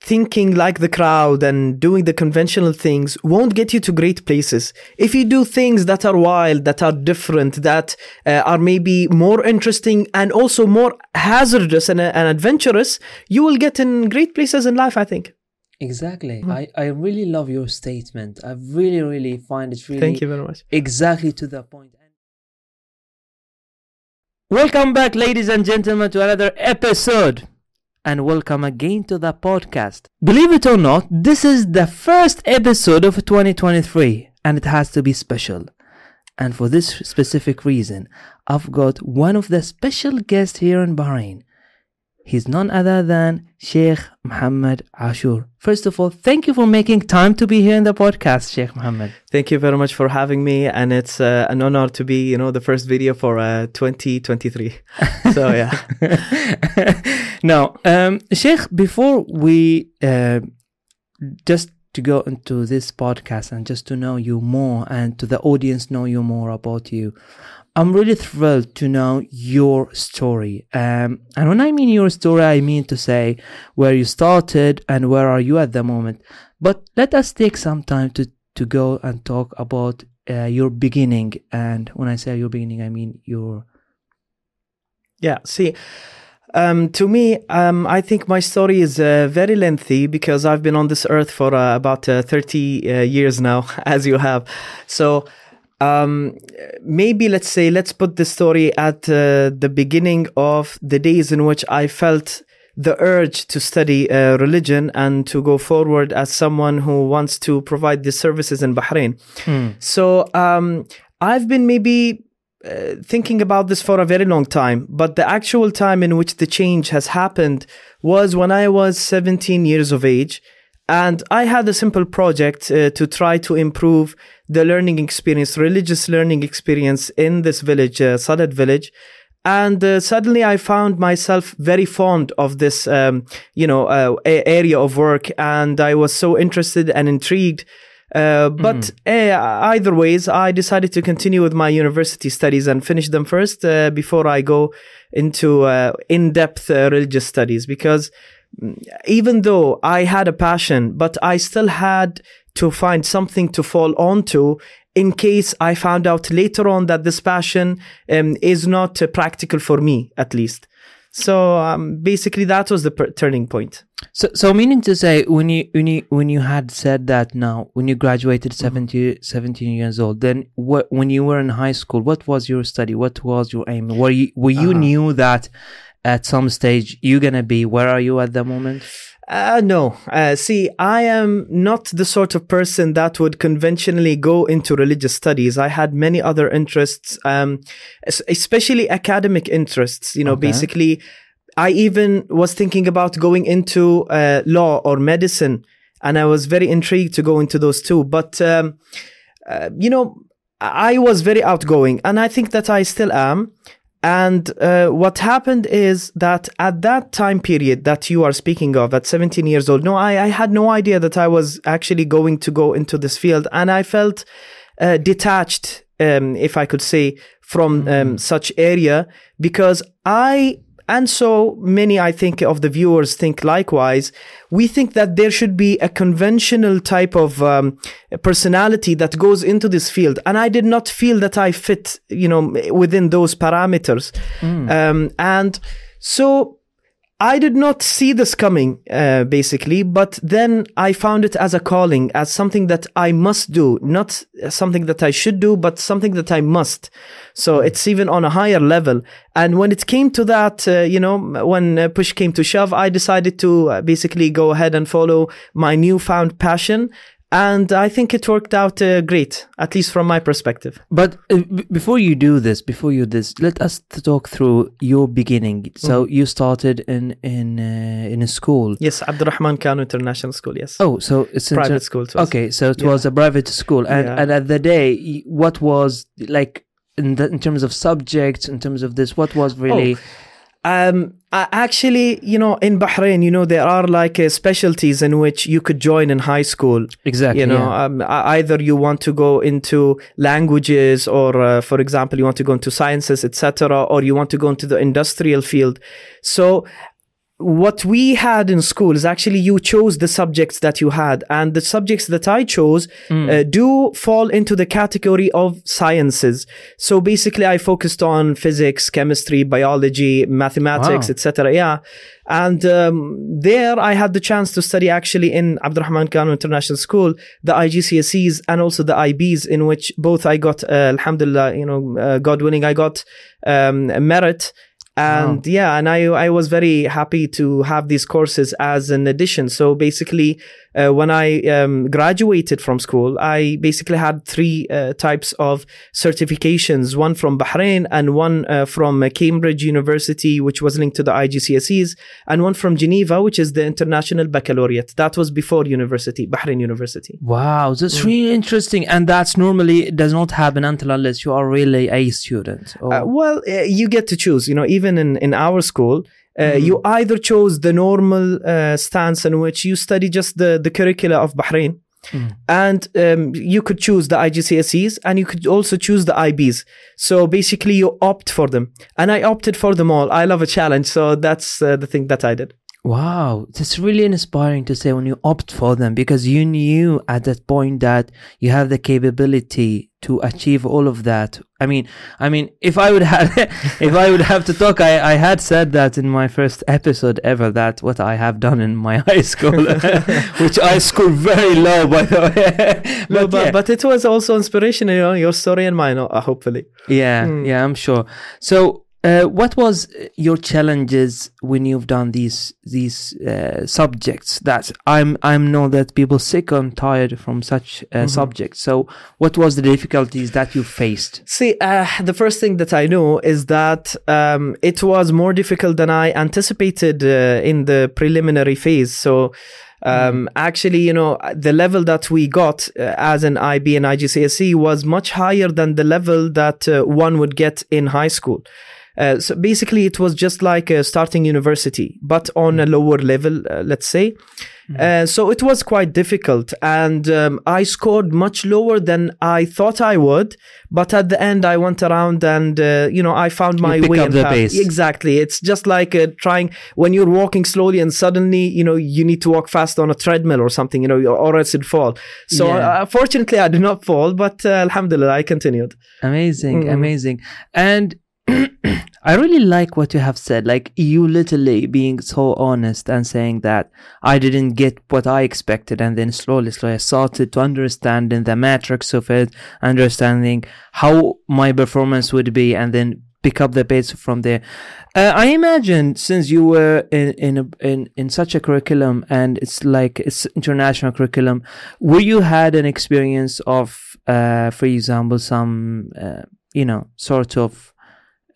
thinking like the crowd and doing the conventional things won't get you to great places. If you do things that are wild, that are different, that uh, are maybe more interesting and also more hazardous and, and adventurous, you will get in great places in life, I think. Exactly. I, I really love your statement. I really, really find it really Thank you very much. exactly to the point. Welcome back, ladies and gentlemen, to another episode. And welcome again to the podcast. Believe it or not, this is the first episode of 2023, and it has to be special. And for this specific reason, I've got one of the special guests here in Bahrain. He's none other than Sheikh Mohamed Ashoor. First of all, thank you for making time to be here in the podcast, Sheikh Mohamed. Thank you very much for having me, and it's uh, an honor to be, you know, the first video for uh, 2023. so yeah, now, um, Sheikh, before we uh, just to go into this podcast and just to know you more and to the audience know you more about you, I'm really thrilled to know your story. Um, and when I mean your story, I mean to say where you started and where are you at the moment. But let us take some time to, to go and talk about uh, your beginning. And when I say your beginning, I mean your. yeah. See, um, to me, um, I think my story is uh, very lengthy because I've been on this earth for uh, about uh, 30 uh, years now, as you have. So um, maybe let's say, let's put the story at uh, the beginning of the days in which I felt the urge to study uh, religion and to go forward as someone who wants to provide the services in Bahrain. So um, I've been maybe uh, thinking about this for a very long time, but the actual time in which the change has happened was when I was 17 years of age. And I had a simple project uh, to try to improve the learning experience, religious learning experience in this village, uh, Sadat village. And uh, suddenly I found myself very fond of this, um, you know, uh, a- area of work. And I was so interested and intrigued uh, but uh, either ways, I decided to continue with my university studies and finish them first uh, before I go into uh, in-depth uh, religious studies. Because even though I had a passion, but I still had to find something to fall onto in case I found out later on that this passion um, is not uh, practical for me, at least. So um, basically, that was the per- turning point. So, so meaning to say, when you when you when you had said that now, when you graduated 70, 17 years old, then what when you were in high school, what was your study? What was your aim? Were you were you Uh-huh. knew that at some stage you're gonna be? Where are you at the moment? Uh, no. Uh, see, I am not the sort of person that would conventionally go into religious studies. I had many other interests, um, especially academic interests. You know, Okay. basically, I even was thinking about going into uh, law or medicine, and I was very intrigued to go into those too. But um, uh, you know, I was very outgoing, and I think that I still am. And uh, what happened is that at that time period that you are speaking of, at 17 years old, no, I, I had no idea that I was actually going to go into this field. And I felt uh, detached, um, if I could say, from um, such area because I and so many, I think, of the viewers think likewise. We think that there should be a conventional type of um, personality that goes into this field, and I did not feel that I fit, you know, within those parameters. Um, and so I did not see this coming, uh, basically, but then I found it as a calling, as something that I must do, not something that I should do, but something that I must. So it's even on a higher level. And when it came to that, uh, you know, when uh, push came to shove, I decided to uh, basically go ahead and follow my newfound passion. And I think it worked out uh, great, at least from my perspective. But uh, b- before you do this, before you do this, let us talk through your beginning. So Mm-hmm. you started in in uh, in a school. Yes, Abdurrahman Kanoo International School, yes. Oh, so it's Private ter- school. it. Okay, so it Yeah. was a private school, and Yeah. and at the day, what was like in the, in terms of subjects, in terms of this, what was really Um, actually, you know, in Bahrain, you know, there are like uh, specialties in which you could join in high school. exactly? You know, yeah. um, either you want to go into languages, or uh, for example, you want to go into sciences, etc., or you want to go into the industrial field. So, what we had in school is actually you chose the subjects that you had, and the subjects that I chose uh, do fall into the category of sciences. So basically, I focused on physics, chemistry, biology, mathematics, Wow. etc. Yeah, and um, there I had the chance to study actually in Abdurrahman Kanoo International School the IGCSEs and also the IBs, in which both I got, uh, Alhamdulillah, you know, uh, God willing, I got um, merit. And yeah, and I I was very happy to have these courses as an addition. So basically, uh, when I um, graduated from school, I basically had three uh, types of certifications: one from Bahrain, and one uh, from uh, Cambridge University, which was linked to the IGCSEs, and one from Geneva, which is the International Baccalaureate. That was before university, Bahrain University. Wow, that's really interesting, and that's normally does not happen until unless you are really a student. Oh, Uh, well, uh, you get to choose. You know, even in in our school, uh, you either chose the normal uh, stance in which you study just the the curricula of Bahrain. And um, you could choose the IGCSEs and you could also choose the IBs. So basically, you opt for them. And I opted for them all. I love a challenge. So that's uh, the thing that I did. Wow, that's really inspiring to say when you opt for them because you knew at that point that you have the capability to achieve all of that. I mean, I mean, if I would have, if I would have to talk, I, I had said that in my first episode ever that what I have done in my high school, which I scored very low by the way. But, but, yeah. but it was also inspirational, you know, your story and mine, uh, hopefully. Yeah, yeah, I'm sure. So, uh, what was your challenges when you've done these these uh, subjects? That I'm I'm know that people sick and tired from such uh, subjects. So, what was the difficulties that you faced? See, uh, the first thing that I know is that um, it was more difficult than I anticipated uh, in the preliminary phase. So, um, actually, you know, the level that we got uh, as an IB and IGCSE was much higher than the level that uh, one would get in high school. Uh, so basically, it was just like uh, starting university, but on a lower level, uh, let's say. Uh, so it was quite difficult, and um, I scored much lower than I thought I would. But at the end, I went around and uh, you know I found my pick way. up the pace. Exactly, it's just like uh, trying when you're walking slowly and suddenly you know you need to walk fast on a treadmill or something, you know, or else you'd fall. So Yeah. uh, fortunately, I did not fall, but uh, Alhamdulillah, I continued. Amazing, Mm. amazing, and. I really like what you have said. Like you literally being so honest and saying that I didn't get what I expected, and then slowly, slowly I started to understand in the matrix of it, understanding how my performance would be, and then pick up the pace from there. Uh, I imagine since you were in in a, in in such a curriculum, and it's like it's international curriculum, were you had an experience of, uh, for example, some uh, you know sort of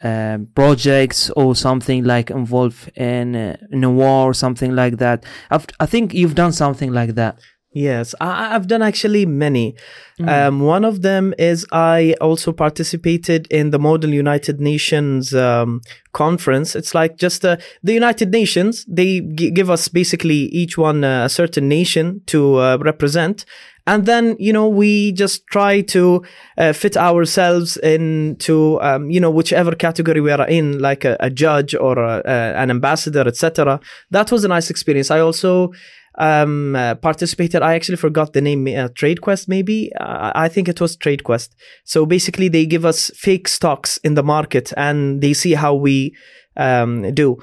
um, projects or something like involved in uh, in a war or something like that. I've, I think you've done something like that. Yes, I, I've done actually many. Mm. Um, one of them is I also participated in the Model United Nations um, conference. It's like just uh, the United Nations. They g- give us basically each one uh, a certain nation to uh, represent. And then, you know, we just try to uh, fit ourselves into, um, you know, whichever category we are in, like a, a judge or a, a, an ambassador, etc. That was a nice experience. I also um, uh, participated. I actually forgot the name. Uh, TradeQuest, maybe. Uh, I think it was TradeQuest. So basically, they give us fake stocks in the market, and they see how we um, do.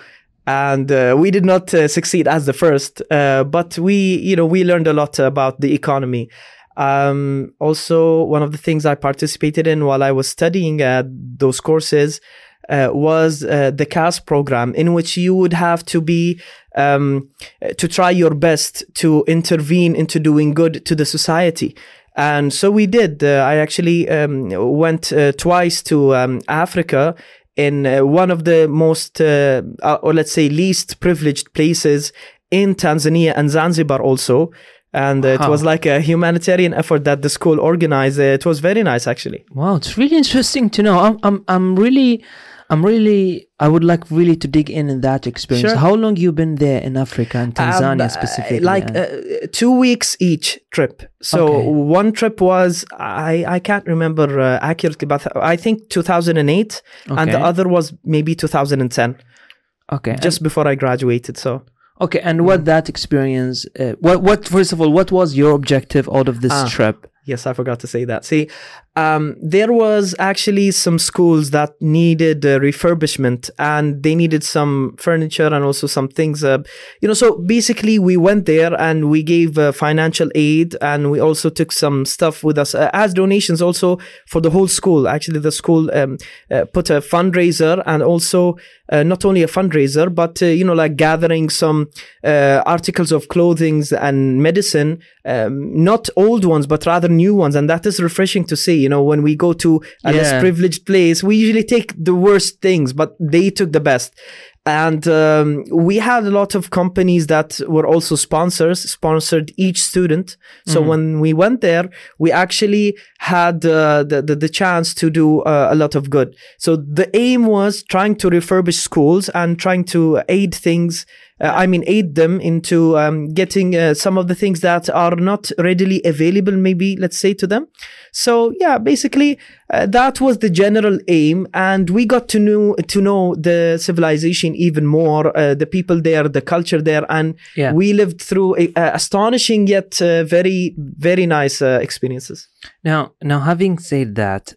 And uh, we did not uh, succeed as the first, uh, but we, you know, we learned a lot about the economy. Um, also, one of the things I participated in while I was studying those courses uh, was uh, the CAS program, in which you would have to be um, to try your best to intervene into doing good to the society. And so we did. Uh, I actually um, went uh, twice to um, Africa in uh, one of the most, uh, uh, or let's say, least privileged places in Tanzania and Zanzibar also. And uh, it was like a humanitarian effort that the school organized. Uh, it was very nice, actually. Wow, it's really interesting to know. I'm I'm I'm really I'm really I would like really to dig in in that experience. Sure. How long you been there in Africa and Tanzania Um, specifically? like uh, two weeks each trip. So Okay. one trip was I I can't remember uh, accurately, but I think 2008, and the other was maybe 2010. Okay. just before I graduated. So Okay, and what that experience? Uh, what what first of all, what was your objective out of this Ah. trip? Yes, I forgot to say that. See, um, there was actually some schools that needed uh, refurbishment and they needed some furniture and also some things. Uh, you know, so basically we went there and we gave uh, financial aid and we also took some stuff with us uh, as donations also for the whole school. Actually, the school um, uh, put a fundraiser and also uh, not only a fundraiser, but you know, like gathering some articles of clothing and medicine, um, not old ones, but rather new ones, and that is refreshing to see. You know, when we go to a less privileged place, we usually take the worst things, but they took the best. And um, we had a lot of companies that were also sponsors, sponsored each student. So when we went there, we actually had uh, the, the the chance to do uh, a lot of good. So the aim was trying to refurbish schools and trying to aid things. Uh, I mean, aid them into um, getting uh, some of the things that are not readily available. Maybe let's say to them. So yeah, basically uh, that was the general aim, and we got to know to know the civilization even more, uh, the people there, the culture there, and Yeah. we lived through a, a astonishing yet uh, very very nice uh, experiences. Now, now having said that,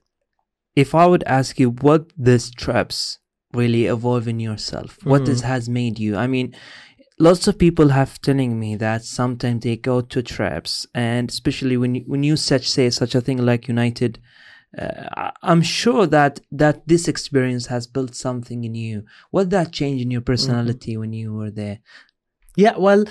if I would ask you what these trips really evolve in yourself, what this has made you, I mean, lots of people have telling me that sometimes they go to trips, and especially when you, when you such say such a thing like United. Uh, I'm sure that that this experience has built something in you. What that change in your personality when you were there? Yeah, well,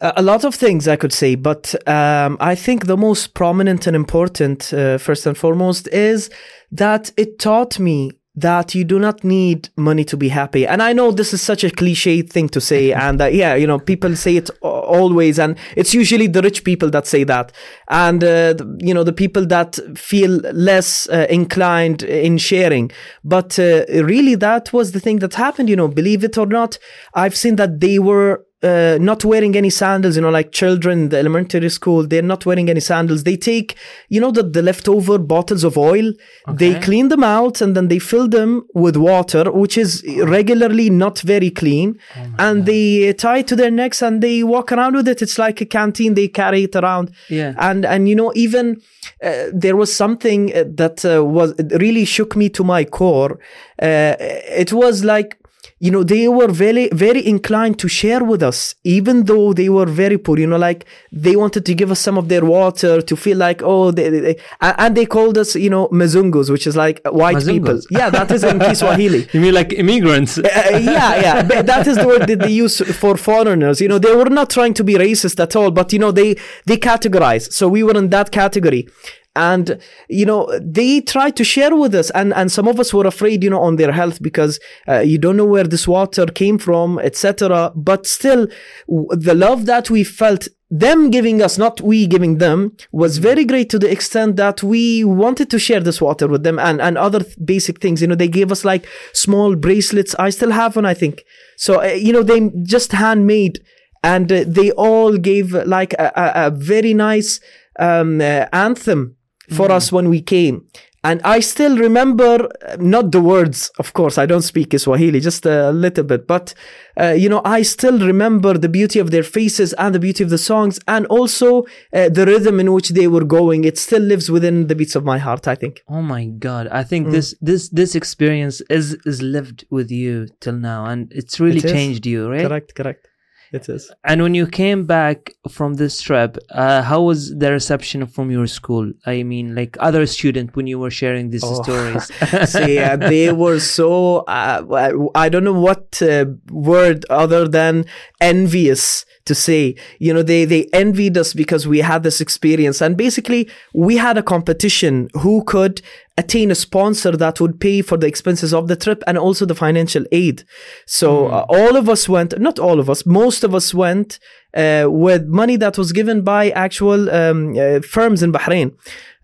a a lot of things I could say, but um, I think the most prominent and important, uh, first and foremost, is that it taught me that you do not need money to be happy. And I know this is such a cliche thing to say, and uh, yeah, you know, people say it always, and it's usually the rich people that say that, and uh, you know, the people that feel less uh, inclined in sharing. But uh, really, that was the thing that happened. You know, believe it or not, I've seen that they were uh, not wearing any sandals, you know, like children the elementary school, they're not wearing any sandals. They take, you know, the, the leftover bottles of oil, they clean them out and then they fill them with water, which is regularly not very clean. and they tie it to their necks and they walk around with it. It's like a canteen. They carry it around. Yeah. And, and, you know, even, uh, there was something uh, that uh, was really shook me to my core. Uh, it was like, you know, they were very, very inclined to share with us, even though they were very poor. You know, like they wanted to give us some of their water to feel like, oh, they, they, they- and they called us, you know, Mzungus, which is like white people. Yeah, that is in Kiswahili. You mean like immigrants? Uh, yeah, yeah. But that is the word that they use for foreigners. You know, they were not trying to be racist at all, but you know, they they categorize. So we were in that category. And you know they tried to share with us, and and some of us were afraid, you know, on their health because uh, you don't know where this water came from, etc. But still, w- the love that we felt them giving us, not we giving them, was very great to the extent that we wanted to share this water with them and, and other th- basic things. You know, they gave us like small bracelets. I still have one, I think. So, uh, you know, they just handmade and uh, they all gave like a, a, a very nice um, uh, anthem for us when we came. And I still remember, uh, not the words, of course, I don't speak Swahili, just a little bit, but, uh, you know, I still remember the beauty of their faces and the beauty of the songs and also uh, the rhythm in which they were going. It still lives within the beats of my heart, I think. Oh my god! I Mm. think this this this experience is is lived with you till now, and it's really It changed you, right? Correct, correct. It is. And when you came back from this trip, uh, how was the reception from your school? I mean, like other students when you were sharing these Oh. stories. See, uh, they were so, uh, I don't know what uh, word other than envious to say. You know, they, they envied us because we had this experience. And basically, we had a competition who could attain a sponsor that would pay for the expenses of the trip and also the financial aid. So uh, all of us went, not all of us, most of us went uh, with money that was given by actual um, uh, firms in Bahrain.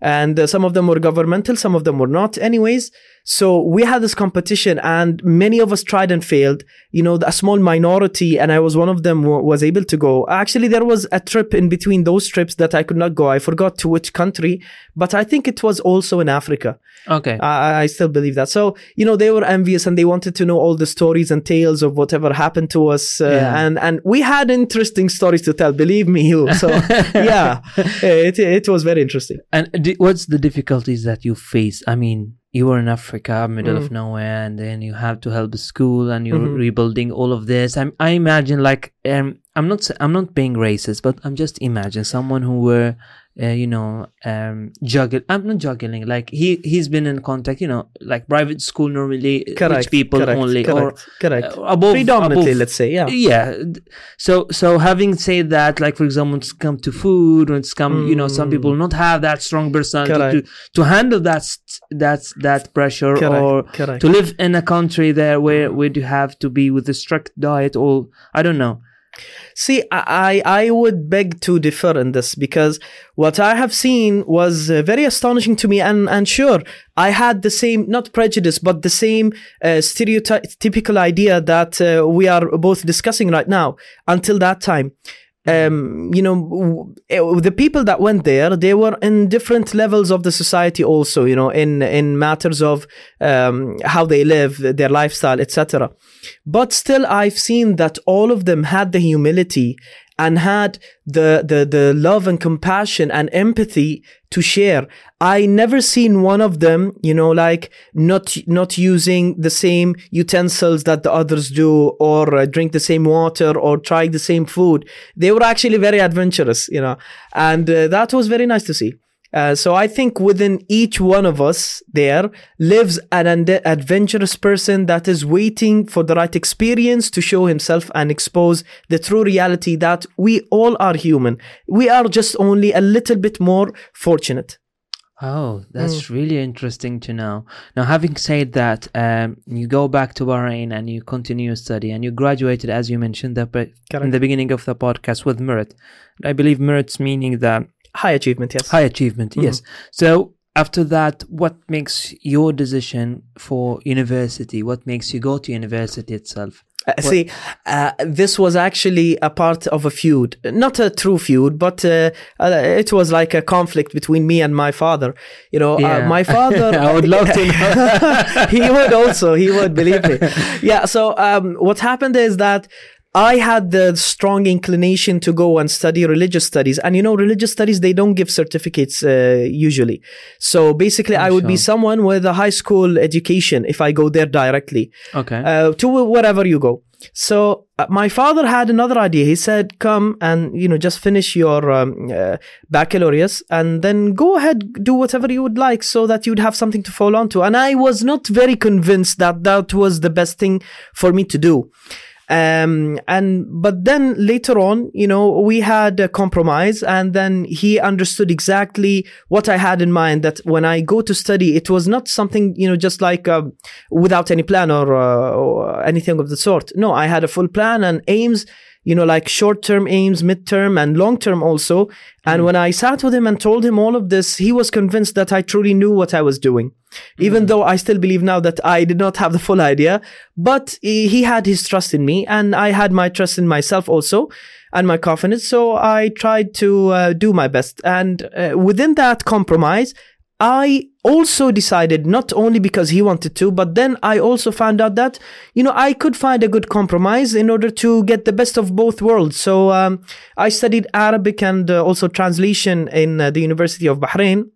And uh, some of them were governmental, some of them were not, anyways. So we had this competition, and many of us tried and failed. You know, a small minority, and I was one of them, w- was able to go. Actually, there was a trip in between those trips that I could not go. I forgot to which country, but I think it was also in Africa. Okay. I, I still believe that. So, you know, they were envious and they wanted to know all the stories and tales of whatever happened to us. Uh, Yeah. And, and we had interesting stories to tell, believe me. You. So, yeah, it, it was very interesting. And what's the difficulties that you face? I mean, you were in Africa, middle Mm. of nowhere, and then you have to help the school, and you're Mhm. rebuilding all of this. I, I imagine, like, um, I'm not, I'm not being racist, but I'm just imagine someone who were, uh, you know, um, juggle. I'm not juggling. Like he, he's been in contact, you know, like private school normally, Correct. rich people correct, only, correct, correct. uh, above, Predominantly, above- let's say, yeah. yeah so so having said that like for example when it's come to food when it's come you know some Mm. people not have that strong personality to, to handle that that that pressure or to live in a country there where where you have to be with a strict diet or i don't know See, I, I would beg to differ in this because what I have seen was uh, very astonishing to me, and and sure, I had the same not prejudice, but the same uh, stereotypical idea that uh, we are both discussing right now. Until that time, um, you know, w- eh, the people that went there, they were in different levels of the society, also, you know, in in matters of um, how they live, their lifestyle, etc. But still, I've seen that all of them had the humility and had the, the, the love and compassion and empathy to share. I never seen one of them, you know, like not, not using the same utensils that the others do or uh, drink the same water or try the same food. They were actually very adventurous, you know, and uh, that was very nice to see. Uh, so I think within each one of us there lives an ad- adventurous person that is waiting for the right experience to show himself and expose the true reality that we all are human. We are just only a little bit more fortunate. Oh, that's really interesting to know. Now, having said that, um, you go back to Bahrain and you continue your study, and you graduated, as you mentioned that, in the beginning of the podcast with merit. I believe merit's meaning that High achievement, yes. high achievement. Yes. So after that, what makes your decision for university? What makes you go to university itself? Uh, see, uh, this was actually a part of a feud, not a true feud, but uh, uh, it was like a conflict between me and my father. You know, Yeah. uh, my father. I would love to know. he would also. He would believe me. Yeah. So um, what happened is that. I had the strong inclination to go and study religious studies. And you know, religious studies, they don't give certificates uh, usually. So basically, I would be someone with a high school education if I go there directly Okay. uh, to wherever you go. So uh, my father had another idea. He said, "Come and you know just finish your um, uh, baccalaureate and then go ahead do whatever you would like, so that you'd have something to fall onto." And I was not very convinced that that was the best thing for me to do. Um, and but then later on, you know, we had a compromise, and then he understood exactly what I had in mind. That when I go to study, it was not something you know just like um, without any plan or, uh, or anything of the sort. No, I had a full plan and aims. You know, like short term aims, mid term, and long term also. And when I sat with him and told him all of this, he was convinced that I truly knew what I was doing. Even though I still believe now that I did not have the full idea, but he he had his trust in me and I had my trust in myself also and my confidence. So I tried to uh, do my best. And uh, within that compromise, I also decided not only because he wanted to, but then I also found out that, you know, I could find a good compromise in order to get the best of both worlds. So um, I studied Arabic and uh, also translation in uh, the University of Bahrain.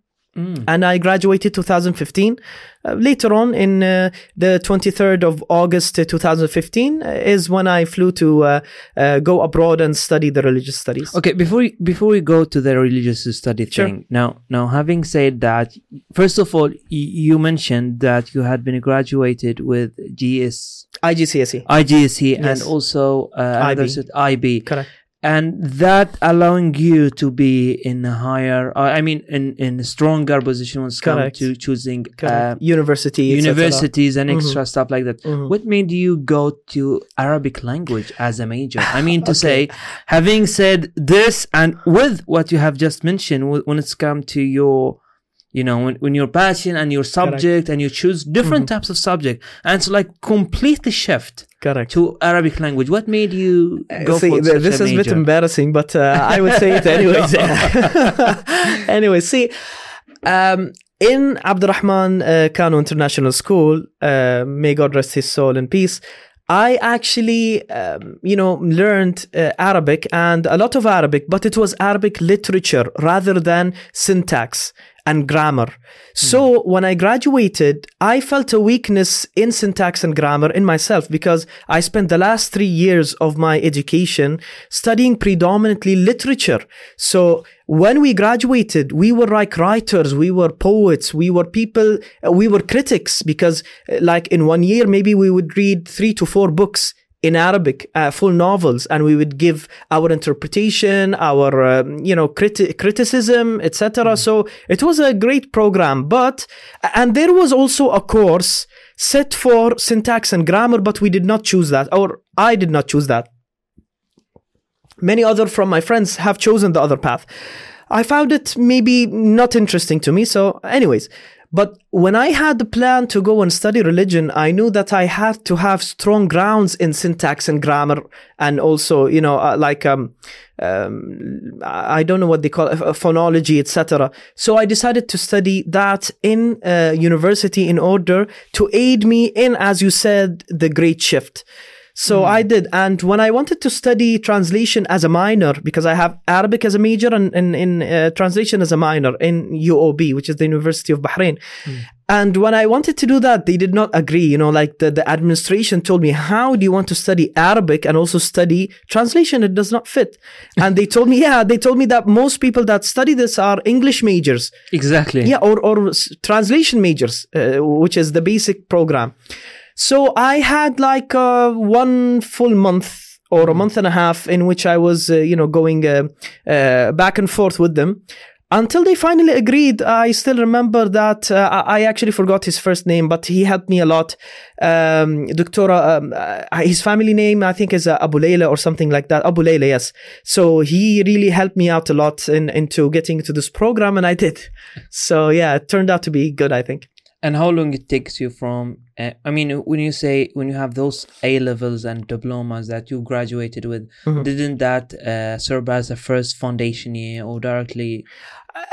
And I graduated 2015. Uh, later on, in uh, the 23rd of August uh, 2015, uh, is when I flew to uh, uh, go abroad and study the religious studies. Okay, before we, before we go to the religious study Sure. thing, now now having said that, first of all, y- you mentioned that you had been graduated with GS IGCSE. IGSE and also uh, IB. IB. Correct. And that allowing you to be in a higher, uh, I mean, in in a stronger position when it comes to choosing uh, university, universities and Mhm. extra stuff like that. Mhm. What made you go to Arabic language as a major? I mean, to Okay. say, having said this, and with what you have just mentioned, when it's come to your, you know, when, when your passion and your subject, and you choose different Mm-hmm. types of subject, and it's like completely shift Correct. to Arabic language. What made you go Uh, See, for th- such this a is a bit embarrassing, but uh, I would say it anyways. anyway, see, um, in Abdurrahman uh, Kanoo International School, uh, may God rest his soul in peace. I actually, um, you know, learned uh, Arabic and a lot of Arabic, but it was Arabic literature rather than syntax and grammar. So when I graduated, I felt a weakness in syntax and grammar in myself because I spent the last three years of my education studying predominantly literature. So when we graduated, we were like writers, we were poets, we were people, uh, we were critics because uh, like in one year, maybe we would read three to four books in Arabic, uh, full novels, and we would give our interpretation, our um, you know criti- criticism, etc. So it was a great program, but and there was also a course set for syntax and grammar, but we did not choose that, or I did not choose that. Many other from my friends have chosen the other path. I found it maybe not interesting to me. So, anyways, but when I had the plan to go and study religion, I knew that I had to have strong grounds in syntax and grammar, and also, you know, uh, like um, um, I don't know what they call it, uh, phonology, etc. So I decided to study that in uh, university in order to aid me in, as you said, the great shift. So I did. And when I wanted to study translation as a minor, because I have Arabic as a major and in, in uh, translation as a minor in UOB, which is the University of Bahrain. And when I wanted to do that, they did not agree. You know, like the, the administration told me, how do you want to study Arabic and also study translation? It does not fit. And they told me, yeah, they told me that most people that study this are English majors. Exactly. Yeah, or, or translation majors, uh, which is the basic program. So I had like uh, one full month or a month and a half in which I was, uh, you know, going uh, uh, back and forth with them until they finally agreed. I still remember that uh, I actually forgot his first name, but he helped me a lot. Um, Doctora, um, uh, his family name I think is uh, Abu Layla or something like that. Abu Layla, yes. So he really helped me out a lot in, into getting into this program, and I did. So yeah, it turned out to be good. I think. And how long it takes you from? Uh, I mean, when you say when you have those A levels and diplomas that you graduated with, Mhm. didn't that uh, serve as a first foundation year or directly?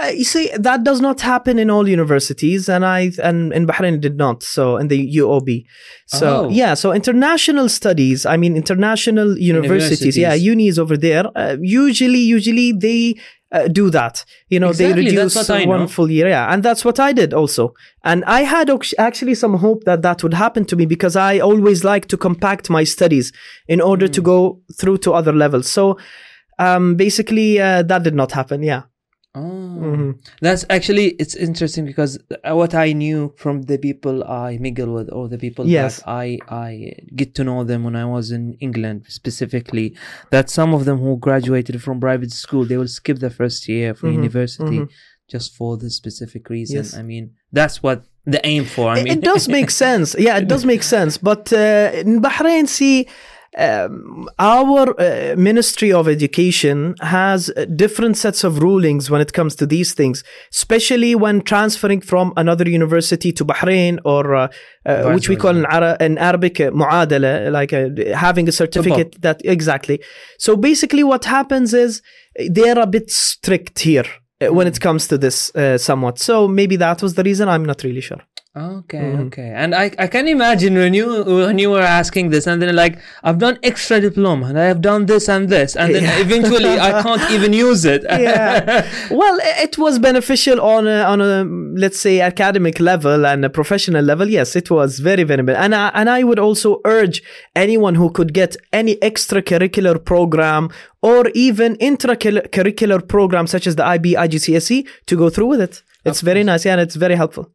Uh, you see, that does not happen in all universities, and I and in Bahrain did not. So in the UOB, so Oh. yeah, so international studies. I mean, international universities. Yeah, Universities. unis over there. Uh, usually, usually they. Uh, do that, you know. Exactly, they reduce one know. full year, yeah, and that's what I did also. And I had actually some hope that that would happen to me because I always like to compact my studies in order Mm. to go through to other levels. So, um, basically, uh, that did not happen. Yeah. Oh, Mhm. that's actually it's interesting because what I knew from the people I mingle with or the people Yes. that I I get to know them when I was in England specifically, that some of them who graduated from private school they will skip the first year for Mhm, university mhm. just for this specific reason. Yes. I mean, that's what the aim for. I It- mean, it does make sense. Yeah, it does make sense. But uh, in Bahrain, see, um, our uh, Ministry of Education has uh, different sets of rulings when it comes to these things, especially when transferring from another university to Bahrain or uh, uh, which we call in, Ara- in Arabic uh, mu'adala, like uh, having a certificate that exactly. So basically, what happens is they're a bit strict here. uh, When it comes to this, uh, somewhat. So maybe that was the reason. I'm not really sure. Okay, Mhm. okay. And I, I can imagine when you when you were asking this and then like I've done extra diploma and I have done this and this and then Yeah. eventually I can't even use it. yeah. Well, it was beneficial on a, on a let's say academic level and a professional level. Yes, it was very very and I, and I would also urge anyone who could get any extracurricular program or even intracurricular program such as the IB IGCSE to go through with it. It's very nice, yeah, and it's very helpful.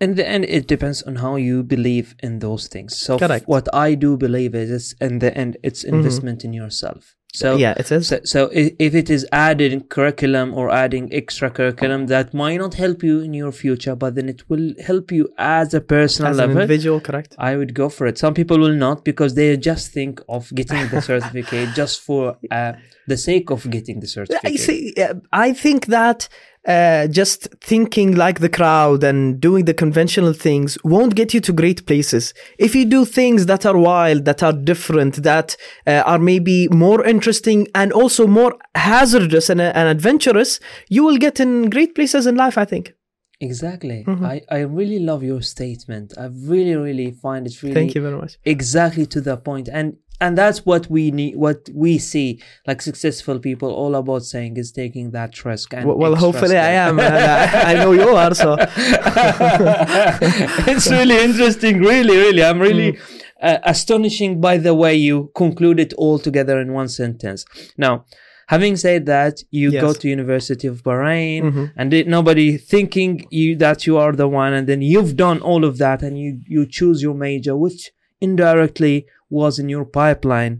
In the end it depends on how you believe in those things so f- what i do believe is it's in the end it's investment in yourself So yeah, it is. So, so if it is added in curriculum or adding extra curriculum, that might not help you in your future, but then it will help you as a personal As an level. individual, correct? I would go for it. Some people will not because they just think of getting the certificate just for uh, the sake of getting the I see. uh, I think that uh, just thinking like the crowd and doing the conventional things won't get you to great places. If you do things that are wild, that are different, that uh, are maybe more interesting and also more hazardous and, and adventurous, you will get in great places in life. I think. Exactly. Mm-hmm. I, I really love your statement. I really, really find it really Thank you very much. exactly to the point and and that's what we need what we see like successful people all about saying is taking that risk and Well, well hopefully I am. and I, I know you are. So it's really interesting really really i'm really Mm. uh, astonishing by the way you conclude it all together in one sentence now having said that you go to university of bahrain Mhm. and did nobody thinking you that you are the one and then you've done all of that and you you choose your major which indirectly was in your pipeline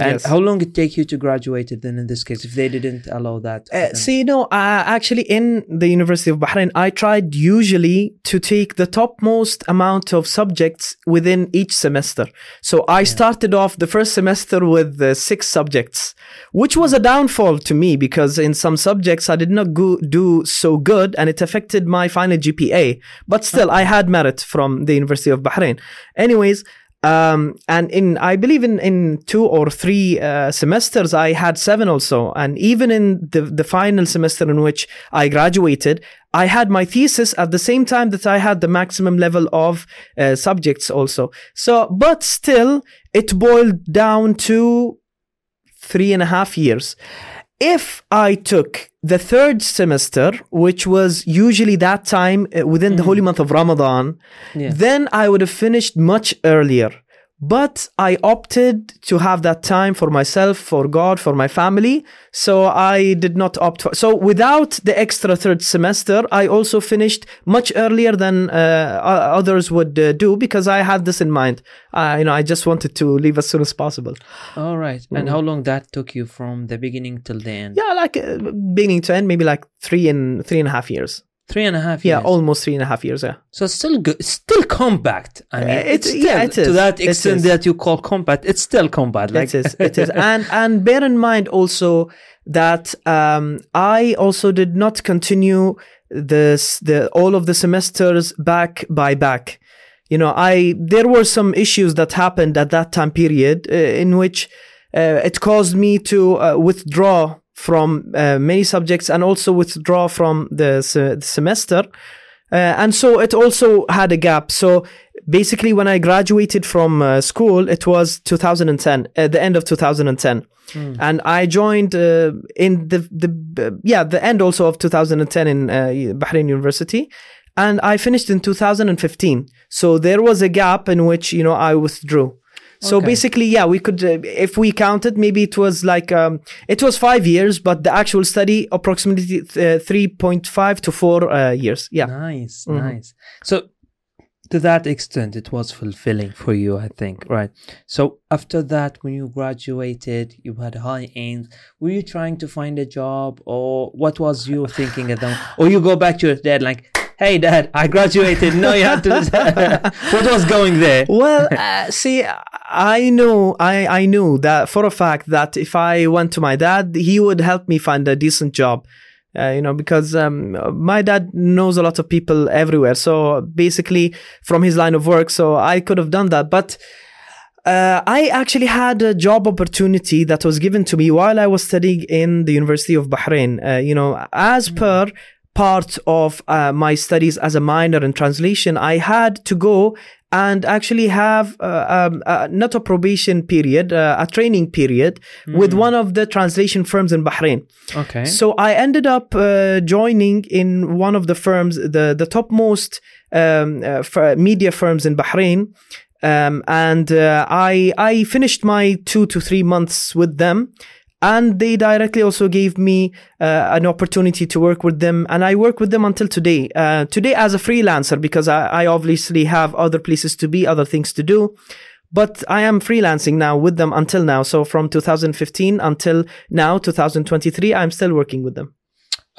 and Yes. how long it take you to graduate it then in this case if they didn't allow that Uh, see, no, uh, actually, in the University of Bahrain, I tried usually to take the topmost amount of subjects within each semester. So I started off the first semester with uh, six subjects, which was a downfall to me because in some subjects I did not go- do so good and it affected my final GPA. But still, I had merit from the University of Bahrain. Anyways, um and in i believe in in two or three uh, semesters i had seven also. And even in the the final semester in which i graduated i had my thesis at the same time that i had the maximum level of uh, subjects also. So but still it boiled down to three and a half years if I took the third semester, which was usually that time uh, within the holy month of Ramadan, Yeah. then I would have finished much earlier. But I opted to have that time for myself, for God, for my family. So I did not opt for. So without the extra third semester, I also finished much earlier than uh, others would uh, do because I had this in mind. Uh, you know, I just wanted to leave as soon as possible. all right and how long that took you from the beginning till the end Yeah, like uh, beginning to end, maybe like three and three and a half years. Three and a half years. Yeah, almost three and a half years. Yeah. So still good, still compact. I mean, it's it- still, yeah, it to that extent that you call compact. It's still compact. Like it is. It is. And and bear in mind also that um, I also did not continue this the all of the semesters back by back. You know, I there were some issues that happened at that time period uh, in which uh, it caused me to uh, withdraw from uh, many subjects and also withdraw from the, se- the semester. Uh, and so it also had a gap. So basically, when I graduated from uh, school, it was 2010, at the end of 2010. And I joined uh, in the, the, uh, yeah, the end also of 2010 in uh, Bahrain University. And I finished in 2015. So there was a gap in which, you know, I withdrew. So Okay. basically, yeah, we could, uh, if we counted, maybe it was like, um, it was five years, but the actual study approximately uh, 3.5 to four uh, years. Yeah. nice, Mhm. nice. So to that extent, it was fulfilling for you, I think, right? So after that, when you graduated, you had high aims. Were you trying to find a job, or what was you thinking at them? Or you go back to your dad like, "Hey, dad, I graduated. No, you had to." what was going there? well, uh, see, I knew, I, I knew that for a fact that if I went to my dad, he would help me find a decent job. Uh, you know, because um, my dad knows a lot of people everywhere. So basically, from his line of work, so I could have done that. But uh, I actually had a job opportunity that was given to me while I was studying in the University of Bahrain. Uh, you know, as per part of uh, my studies as a minor in translation, I had to go and actually have uh, um, uh, not a probation period, uh, a training period with one of the translation firms in Bahrain. Okay. So I ended up uh, joining in one of the firms, the the topmost um, uh, media firms in Bahrain, um, and uh, I I finished my two to three months with them. And they directly also gave me uh, an opportunity to work with them, and I work with them until today. Uh, today as a freelancer because I, I obviously have other places to be, other things to do. but I am freelancing now with them until now. So from 2015 until now, 2023, I'm still working with them.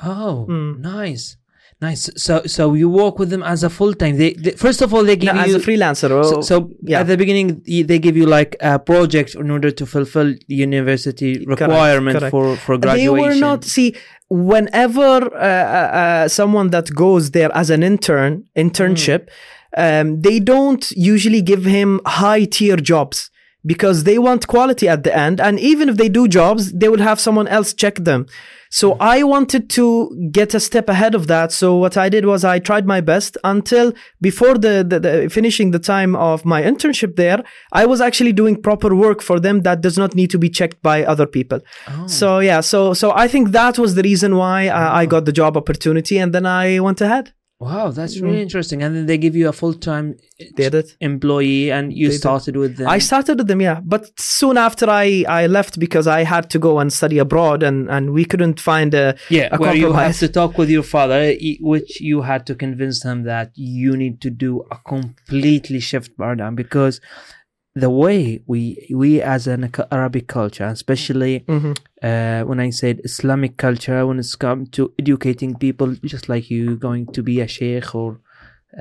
Oh, Mm. nice, nice. So, so you work with them as a full time. They, they first of all they give No, you as a freelancer. So, oh, so yeah. at the beginning, they give you like a project in order to fulfill the university requirement correct. for for they graduation. were not see whenever uh, uh, uh, someone that goes there as an intern internship um, they don't usually give him high tier jobs because they want quality at the end and even if they do jobs they will have someone else check them so i wanted to get a step ahead of that so what i did was i tried my best until before the, the, the finishing the time of my internship there i was actually doing proper work for them that does not need to be checked by other people Oh. so yeah, so so I think that was the reason why uh, I got the job opportunity, and then I went ahead. Wow, that's really mm. interesting. And then they give you a full time Did employee, and you They did. started with them. I started with them, yeah, but soon after I I left because I had to go and study abroad, and and we couldn't find a yeah, a where you have to talk with your father, which you had to convince him that you need to do a completely shift paradigm because the way we we as an Arabic culture, especially Mhm. uh, when I said Islamic culture, when it's come to educating people, just like you going to be a sheikh or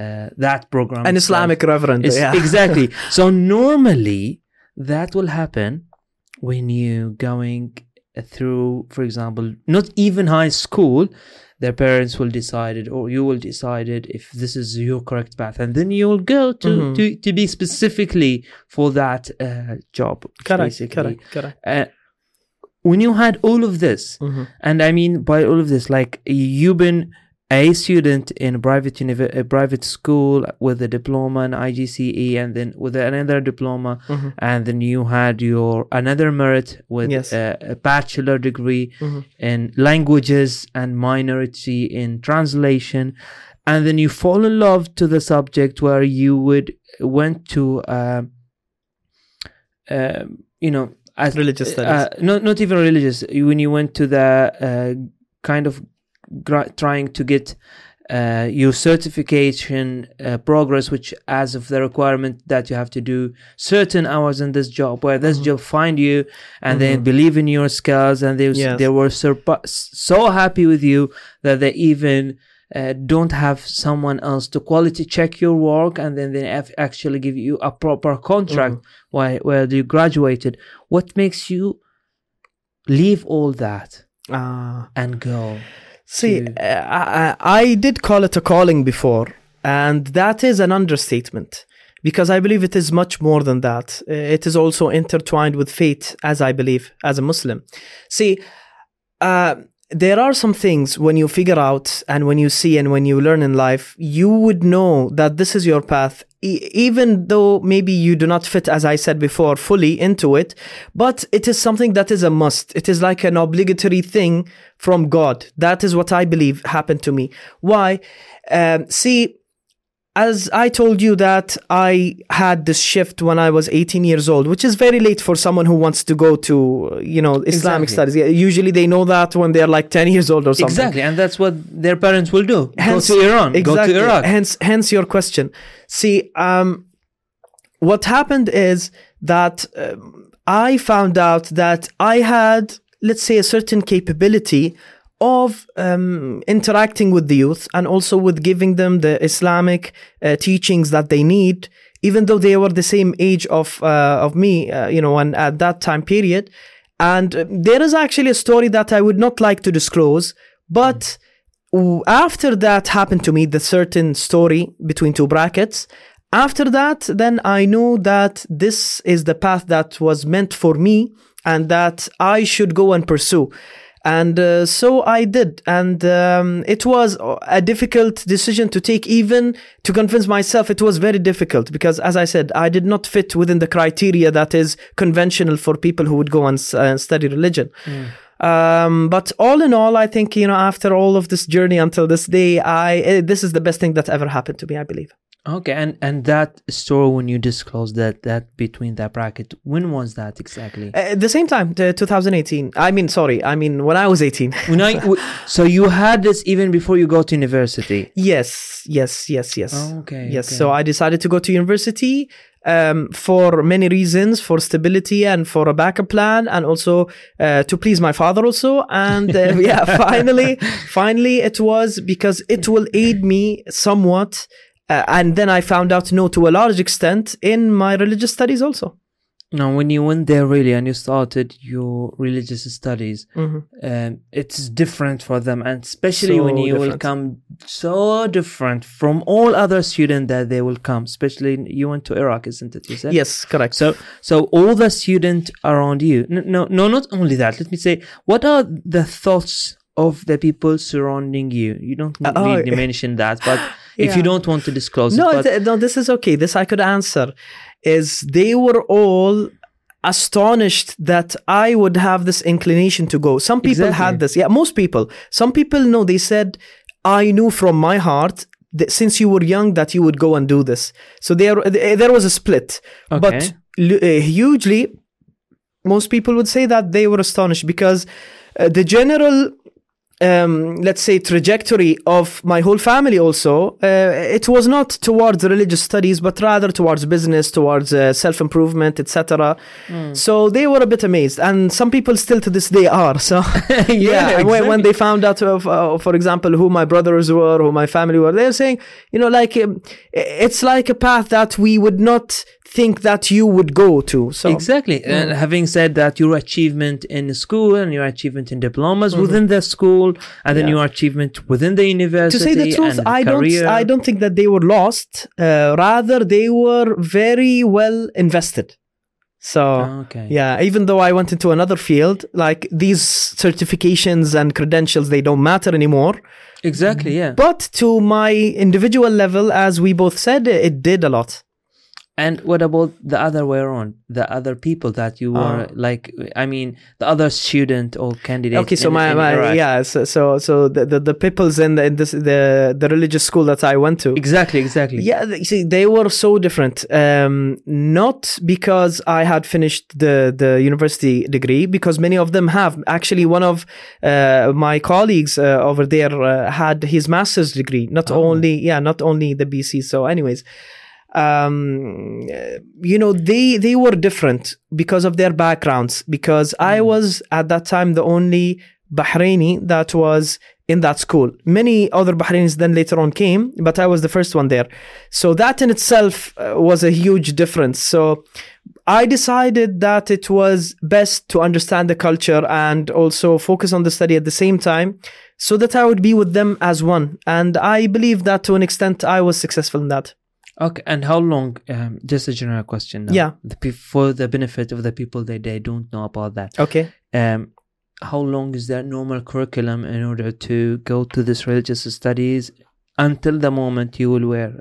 uh, that program, an. Islamic reverend. It's- yeah. Exactly. so normally that will happen when you going through, for example, not even high school. Their parents will decide it, or you will decide it if this is your correct path, and then you will go to Mhm. to, to be specifically for that uh, job. correct, basically. correct, correct. Uh, when you had all of this, Mhm. and I mean by all of this, like you've been a student in a private univer- a private school with a diploma and IGCSE, and then with another diploma, Mhm. and then you had your another merit with Yes. a, a bachelor degree Mhm. in languages and minority in translation, and then you fall in love to the subject where you would went to. Um, um, you know, as Religious studies. uh, not not even religious. When you went to the uh, kind of trying to get uh, your certification uh, progress, which as of the requirement that you have to do certain hours in this job, where this Mhm. job find you and they Mhm. believe in your skills, and they Yes. they were surpa- so happy with you that they even. Uh, don't have someone else to quality check your work and then they have actually give you a proper contract Mhm. why where you graduated what makes you leave all that Ah. and go See, to- uh, I, I did call it a calling before, and that is an understatement because I believe it is much more than that. Uh, It is also intertwined with faith, as I believe, as a Muslim. See, uh, there are some things when you figure out and when you see and when you learn in life, you would know that this is your path, e- even though maybe you do not fit, as I said before, fully into it. But it is something that is a must. It is like an obligatory thing from God. That is what I believe happened to me. Why? Um, see, as I told you that I had this shift when I was 18 years old, which is very late for someone who wants to go to, uh, you know, Islamic Exactly. studies. Usually they know that when they're like 10 years old or something. exactly and that's what their parents will do Hence- go to iran Exactly. go to iraq Hence, hence your question. See, um, what happened is that um, I found out that I had, let's say, a certain capability of um, interacting with the youth and also with giving them the Islamic uh, teachings that they need, even though they were the same age of uh, of me, uh, you know, and at that time period. And uh, there is actually a story that I would not like to disclose, but w- after that happened to me, the certain story between two brackets, after that, then I knew that this is the path that was meant for me and that I should go and pursue. And uh, so I did. And um, it was a difficult decision to take, even to convince myself. It was very difficult because, as I said, I did not fit within the criteria that is conventional for people who would go and uh, study religion. Um, but all in all, I think you know after all of this journey until this day, I eh, this is the best thing that ever happened to me. I believe. Okay, and and that story when you disclosed that that between that bracket, when was that exactly? Uh, At the same time, the 2018. I mean, sorry, I mean when I was 18. When I, so you had this even before you go to university. yes, yes, yes, yes. Oh, okay. Yes, okay. so I decided to go to university um, for many reasons, for stability and for a backup plan, and also uh, to please my father also. And uh, yeah, finally, finally, it was because it will aid me somewhat. Uh, and then I found out, no, to a large extent, in my religious studies also. now when you went there really and you started your religious studies, Mhm. um, it's different for them, and especially when So you will come so different from all other students that they will come. Especially you went to Iraq, isn't it? You said Yes, correct. So, so all the students around you. No, no, no, not only that. Let me say, what are the thoughts of the people surrounding you? You don't Uh, oh, need to mention that, but if you don't want to disclose no, it, no, this is okay. This I could answer. Is they were all astonished that I would have this inclination to go. Some people Exactly. had this. Yeah, most people. Some people know. They said, "I knew from my heart." That since you were young, that you would go and do this. So there, there was a split. Okay. But uh, hugely, most people would say that they were astonished because uh, the general um, let's say trajectory of my whole family also uh, it was not towards religious studies but rather towards business towards uh, self-improvement etc so they were a bit amazed and some people still to this day are so. Yeah, when, when they found out of uh, for example who my brothers were who my family were they're saying you know like um, it's like a path that we would not think that you would go to so Exactly. And having said that, your achievement in school and your achievement in diplomas Mm-hmm. within the school, and then your achievement within the university. to say the truth, I career. don't. I don't think that they were lost. Uh, rather, they were very well invested. So Okay. yeah, even though I went into another field, like these certifications and credentials, they don't matter anymore. Exactly. Yeah. But to my individual level, as we both said, it did a lot. And what about the other way around? The other people that you were Ah. like, I mean, the other student or candidate. Okay, so in- my, in my yeah, so so, so the, the the peoples in the in this the the religious school that I went to. Exactly. Exactly. Yeah, see, they were so different. Um, not because I had finished the the university degree, because many of them have. Actually, one of uh, my colleagues uh, over there uh, had his master's degree. Not Oh. only, yeah, not only the BC. So, anyways, um, you know, they they were different because of their backgrounds. Because I was at that time the only Bahraini that was in that school. Many other Bahrainis then later on came, but I was the first one there. So that in itself uh, was a huge difference. So I decided that it was best to understand the culture and also focus on the study at the same time so that I would be with them as one. And I believe that to an extent I was successful in that. Okay. And how long? Um, just a general question. Now. Yeah. The, pe- for the benefit of the people that they don't know about that. Okay. Um, how long is their normal curriculum in order to go to this religious studies until the moment you will wear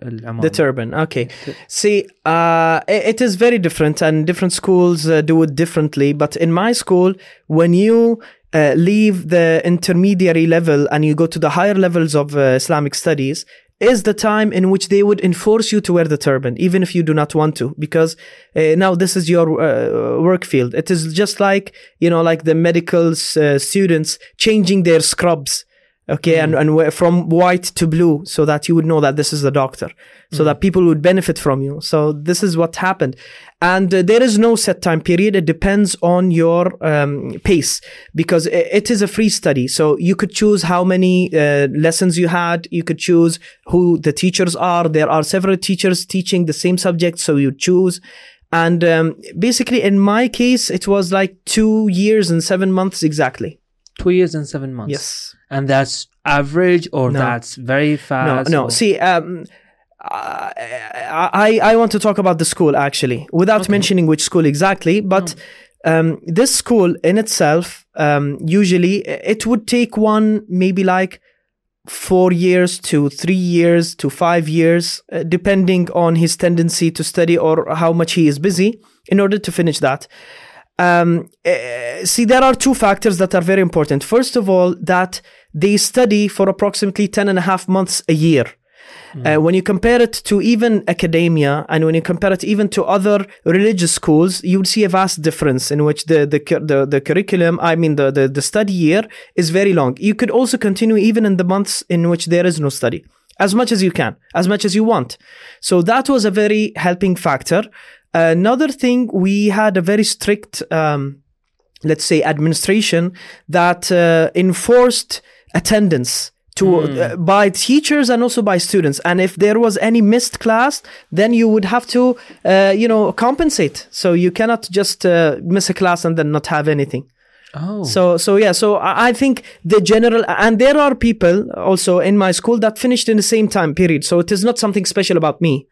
The turban. Okay. See, uh, it is very different, and different schools uh, do it differently. But in my school, when you uh, leave the intermediary level and you go to the higher levels of uh, Islamic studies, is the time in which they would enforce you to wear the turban, even if you do not want to, because uh, now this is your uh, work field. It is just like you know, like the medical uh, students changing their scrubs okay and, and from white to blue so that you would know that this is the doctor. So that people would benefit from you. So this is what happened. And uh, there is no set time period. It depends on your um, pace because i- it is a free study. So you could choose how many uh, lessons you had. You could choose who the teachers are. There are several teachers teaching the same subject so you choose. And um, basically in my case it was like two years and seven months exactly. Two years and seven months. yes And that's average or No. that's very fast? no or- see um I, I i want to talk about the school actually without Okay. mentioning which school exactly but um this school in itself um usually it would take one maybe like four years to three years to five years uh, depending on his tendency to study or how much he is busy in order to finish that um, uh, see, there are two factors that are very important. First of all, that they study for approximately 10 and a half months a year. Uh, when you compare it to even academia and when you compare it even to other religious schools, you would see a vast difference in which the, the, the, the curriculum, I mean, the, the, the study year is very long. You could also continue even in the months in which there is no study as much as you can, as much as you want. So that was a very helping factor. Another thing, we had a very strict, um, let's say, administration that uh, enforced attendance to uh, by teachers and also by students. And if there was any missed class, then you would have to, uh, you know, compensate. So you cannot just uh, miss a class and then not have anything. Oh. So so yeah, so I I think the general and there are people also in my school that finished in the same time period. So it is not something special about me.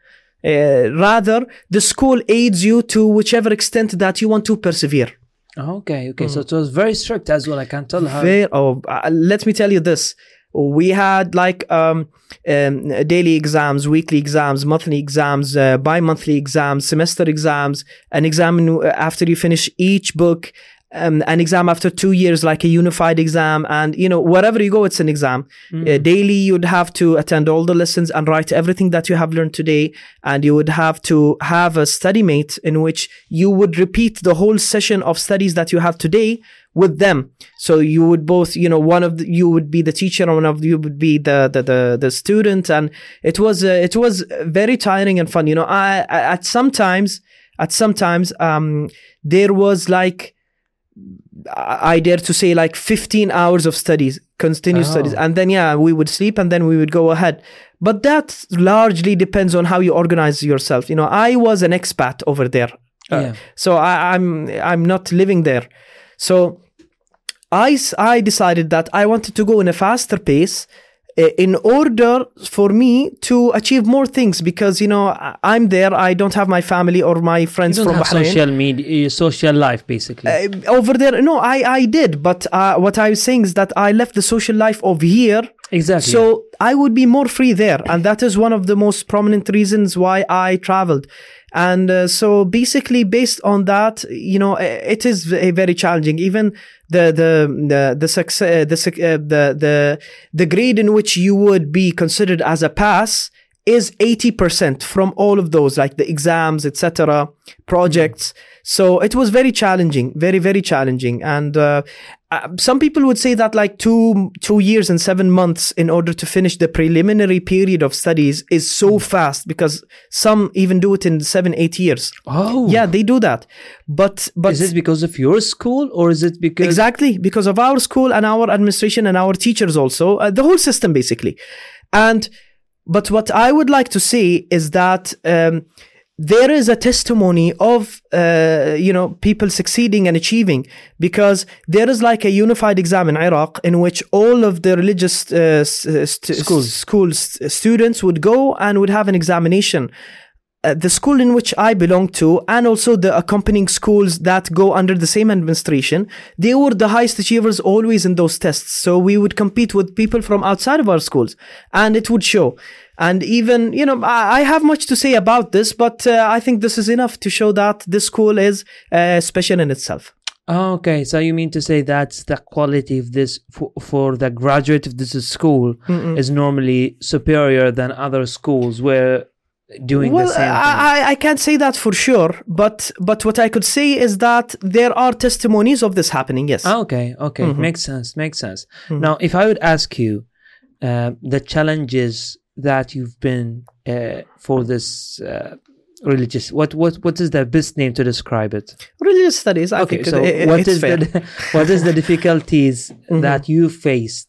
Uh, rather, the school aids you to whichever extent that you want to persevere. okay, okay. So it was very strict as well. I can't tell how. Very, oh, uh, let me tell you this. We had like um, um, daily exams, weekly exams, monthly exams, uh, bi-monthly exams, semester exams, an exam after you finish each book, um, an exam after two years, like a unified exam, and you know wherever you go, it's an exam. Uh, daily, you'd have to attend all the lessons and write everything that you have learned today, and you would have to have a study mate in which you would repeat the whole session of studies that you have today with them. So you would both, you know, one of the, you would be the teacher, and one of you would be the the the, the student, and it was uh, it was very tiring and fun. You know, I, I at sometimes at sometimes um there was like I dare to say like 15 hours of studies, continuous Oh. studies. And then, yeah, we would sleep and then we would go ahead. But that largely depends on how you organize yourself. You know, I was an expat over there. Uh, Yeah. So I, I'm, I'm not living there. So I, I decided that I wanted to go in a faster pace in order for me to achieve more things because, you know, I'm there. I don't have my family or my friends from have Bahrain social media, social life, basically. uh, over there no i i did but uh, what i was saying is that i left the social life of here exactly. so i would be more free there and that is one of the most prominent reasons why i traveled and uh, so basically based on that you know it is v- very challenging. Even the the the the success the uh, the the the grade in which you would be considered as a pass is 80% from all of those like the exams etc projects so it was very challenging very very challenging. And uh, uh, some people would say that like two two years and seven months in order to finish the preliminary period of studies is so fast because some even do it in seven eight years. Oh, yeah they do that. But but Is it because of your school or is it because Exactly, because of our school and our administration and our teachers also, uh, the whole system basically. And, but what I would like to say is that um, there is a testimony of, uh, you know, people succeeding and achieving because there is like a unified exam in Iraq in which all of the religious uh, uh, st- Schools. schools students would go and would have an examination uh, the school in which I belong to, and also the accompanying schools that go under the same administration, they were the highest achievers always in those tests. So we would compete with people from outside of our schools, and it would show. And even, you know, I, I have much to say about this, but uh, I think this is enough to show that this school is uh, special in itself. Okay, so you mean to say that's the quality of this for, for the graduate of this school is normally superior than other schools where doing well, the same thing. I, I- can't say that for sure, but but what I could say is that there are testimonies of this happening. Yes. Ah, okay, okay, Mm-hmm. makes sense, makes sense. Now, if I would ask you uh, the challenges that you've been uh, for this uh, religious, what what what is the best name to describe it? Religious studies. I okay, think so it- it- what is fair. the what is the difficulties Mm-hmm. that you faced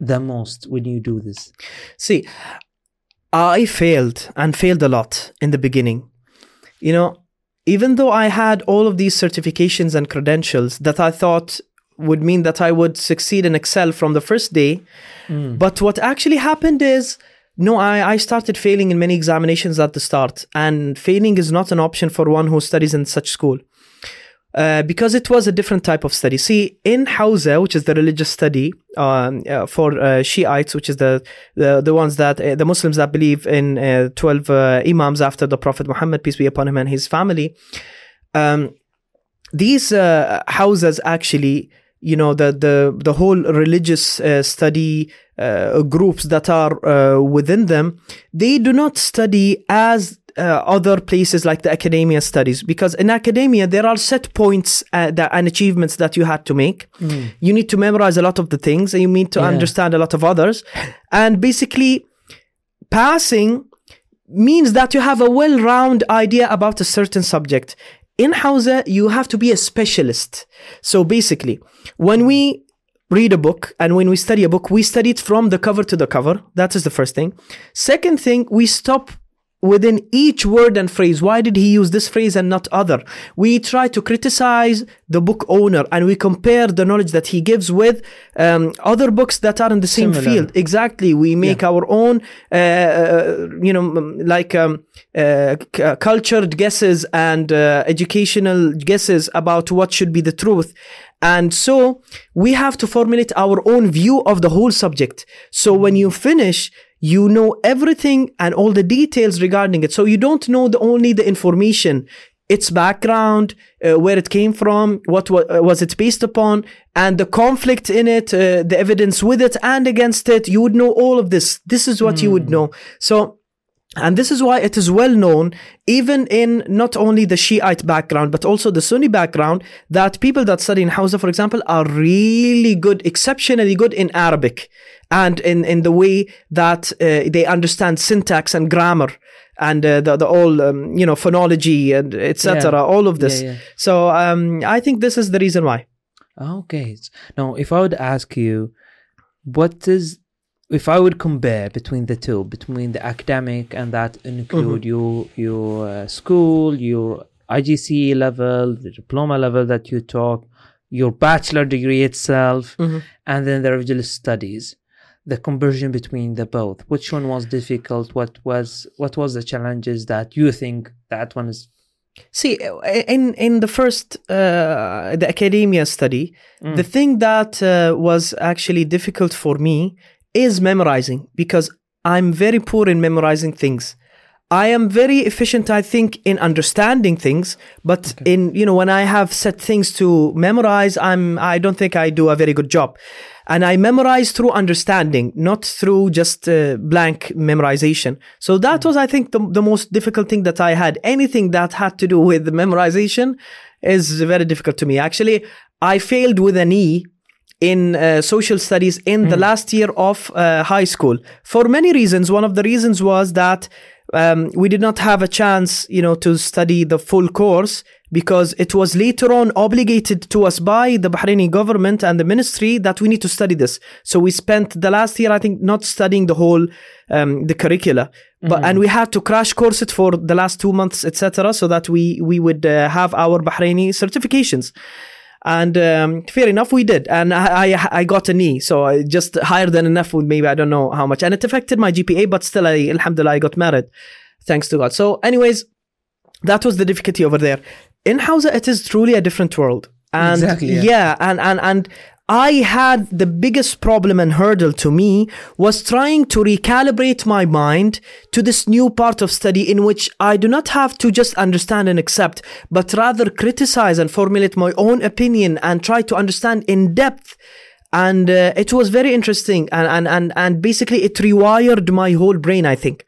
the most when you do this? See, I failed and failed a lot in the beginning. You know, even though I had all of these certifications and credentials that I thought would mean that I would succeed and excel from the first day, but what actually happened is no, I, I started failing in many examinations at the start, and failing is not an option for one who studies in such school. Uh, because it was a different type of study. See, in Hawza, which is the religious study um, uh, for uh, Shiites, which is the the, the ones that uh, the Muslims that believe in uh, twelve uh, imams after the Prophet Muhammad, peace be upon him, and his family. Um, these houses actually you know the the the whole religious uh, study uh, groups that are uh, within them they do not study as uh, other places like the academia studies. Because in academia there are set points uh, that, and achievements that you had to make. You need to memorize a lot of the things and you need to Yeah. understand a lot of others. And basically passing means that you have a well-round idea about a certain subject in Hawza you have to be a specialist. So basically when we read a book and when we study a book we study it from the cover to the cover. That is the first thing. Second thing we stop within each word and phrase. Why did he use this phrase and not other? We try to criticize the book owner and we compare the knowledge that he gives with um, other books that are in the same Similar. field. Exactly. We make our own uh, uh, you know like um, uh, c- uh, cultured guesses and uh, educational guesses about what should be the truth. And so we have to formulate our own view of the whole subject. So when you finish you know everything and all the details regarding it. So you don't know the only the information. Its background uh, where it came from what wa- uh, was it based upon and the conflict in it uh, the evidence with it and against it. You would know all of this. This is what you would know. So and this is why it is well known, even in not only the Shiite background, but also the Sunni background, that people that study in Hawza, for example, are really good, exceptionally good in Arabic and in, in the way that uh, they understand syntax and grammar and uh, the, the all, um, you know, phonology and etc. Yeah. all of this. Yeah, yeah. So um, I think this is the reason why. Okay. Now, if I would ask you, what is, if I would compare between the two, between the academic and that include your your uh, school, your IGCSE level, the diploma level that you talk, your bachelor degree itself, Mhm. and then the religious studies, the conversion between the both. Which one was difficult? What was what was the challenges that you think that one is? See, in in the first uh, the academia study, the thing that uh, was actually difficult for me is memorizing because I'm very poor in memorizing things. I am very efficient, I think, in understanding things, but in you know when I have set things to memorize, I'm I don't think I do a very good job, and I memorize through understanding, not through just uh, blank memorization. So that was, I think, the the most difficult thing that I had. Anything that had to do with memorization is very difficult to me. Actually, I failed with an E in uh, social studies in the last year of uh, high school for many reasons. One of the reasons was that um, we did not have a chance, you know, to study the full course because it was later on obligated to us by the Bahraini government and the ministry that we need to study this. So we spent the last year, I think, not studying the whole um, the curricula, but and we had to crash course it for the last two months, etc., so that we we would uh, have our Bahraini certifications. And um, fair enough, we did, and I, I I got a knee so I just higher than enough. With maybe I don't know how much, and it affected my GPA, but still, I alhamdulillah, I got married, thanks to God. So, anyways, that was the difficulty over there. In Hawza, it is truly a different world, and Exactly, yeah. yeah, and and and I had the biggest problem and hurdle to me was trying to recalibrate my mind to this new part of study in which I do not have to just understand and accept, but rather criticize and formulate my own opinion and try to understand in depth. And uh, it was very interesting, and, and and and basically it rewired my whole brain. I think,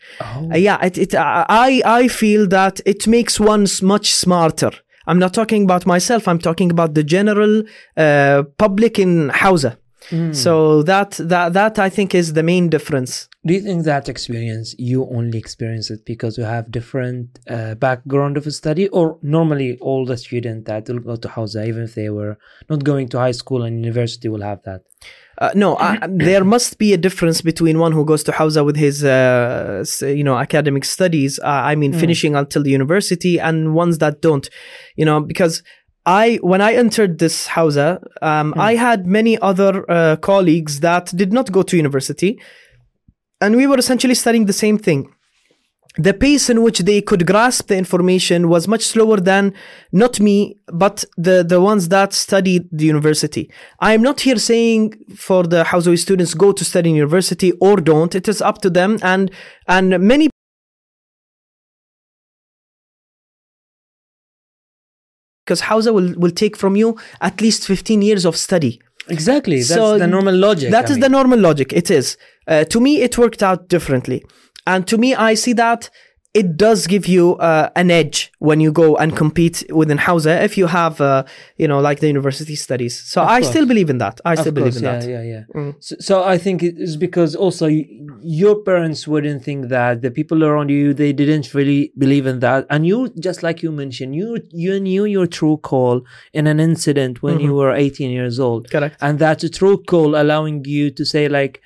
Uh, yeah, it, it I I feel that it makes one much smarter. I'm not talking about myself. I'm talking about the general uh, public in Hawza. So that that that I think is the main difference. Do you think that experience you only experience it because you have different uh, background of study, or normally all the students that will go to Hawza, even if they were not going to high school and university, will have that? Uh, no, I, there must be a difference between one who goes to Hawza with his, uh, you know, academic studies. Uh, I mean, finishing until the university, and ones that don't, you know, because I, when I entered this Hawza, um, I had many other uh, colleagues that did not go to university, and we were essentially studying the same thing. The pace in which they could grasp the information was much slower than not me but the the ones that studied the university. I am not here saying for the Hawzawi students go to study in university or don't. It is up to them and and many because Hawza will, will take from you at least 15 years of study. Exactly. That's So the normal logic. That I is the normal logic. It is. Uh, to me, it worked out differently. And to me, I see that it does give you uh, an edge when you go and compete within Hawza if you have, uh, you know, like the university studies. So I course. still believe in that. I still Of believe course, in yeah, that. yeah, yeah. Mm. So, so I think it is because also your parents wouldn't think that the people around you they didn't really believe in that, and you just like you mentioned, you you knew your true call in an incident when Mm-hmm. you were 18 years old, Correct. and that's a true call allowing you to say like,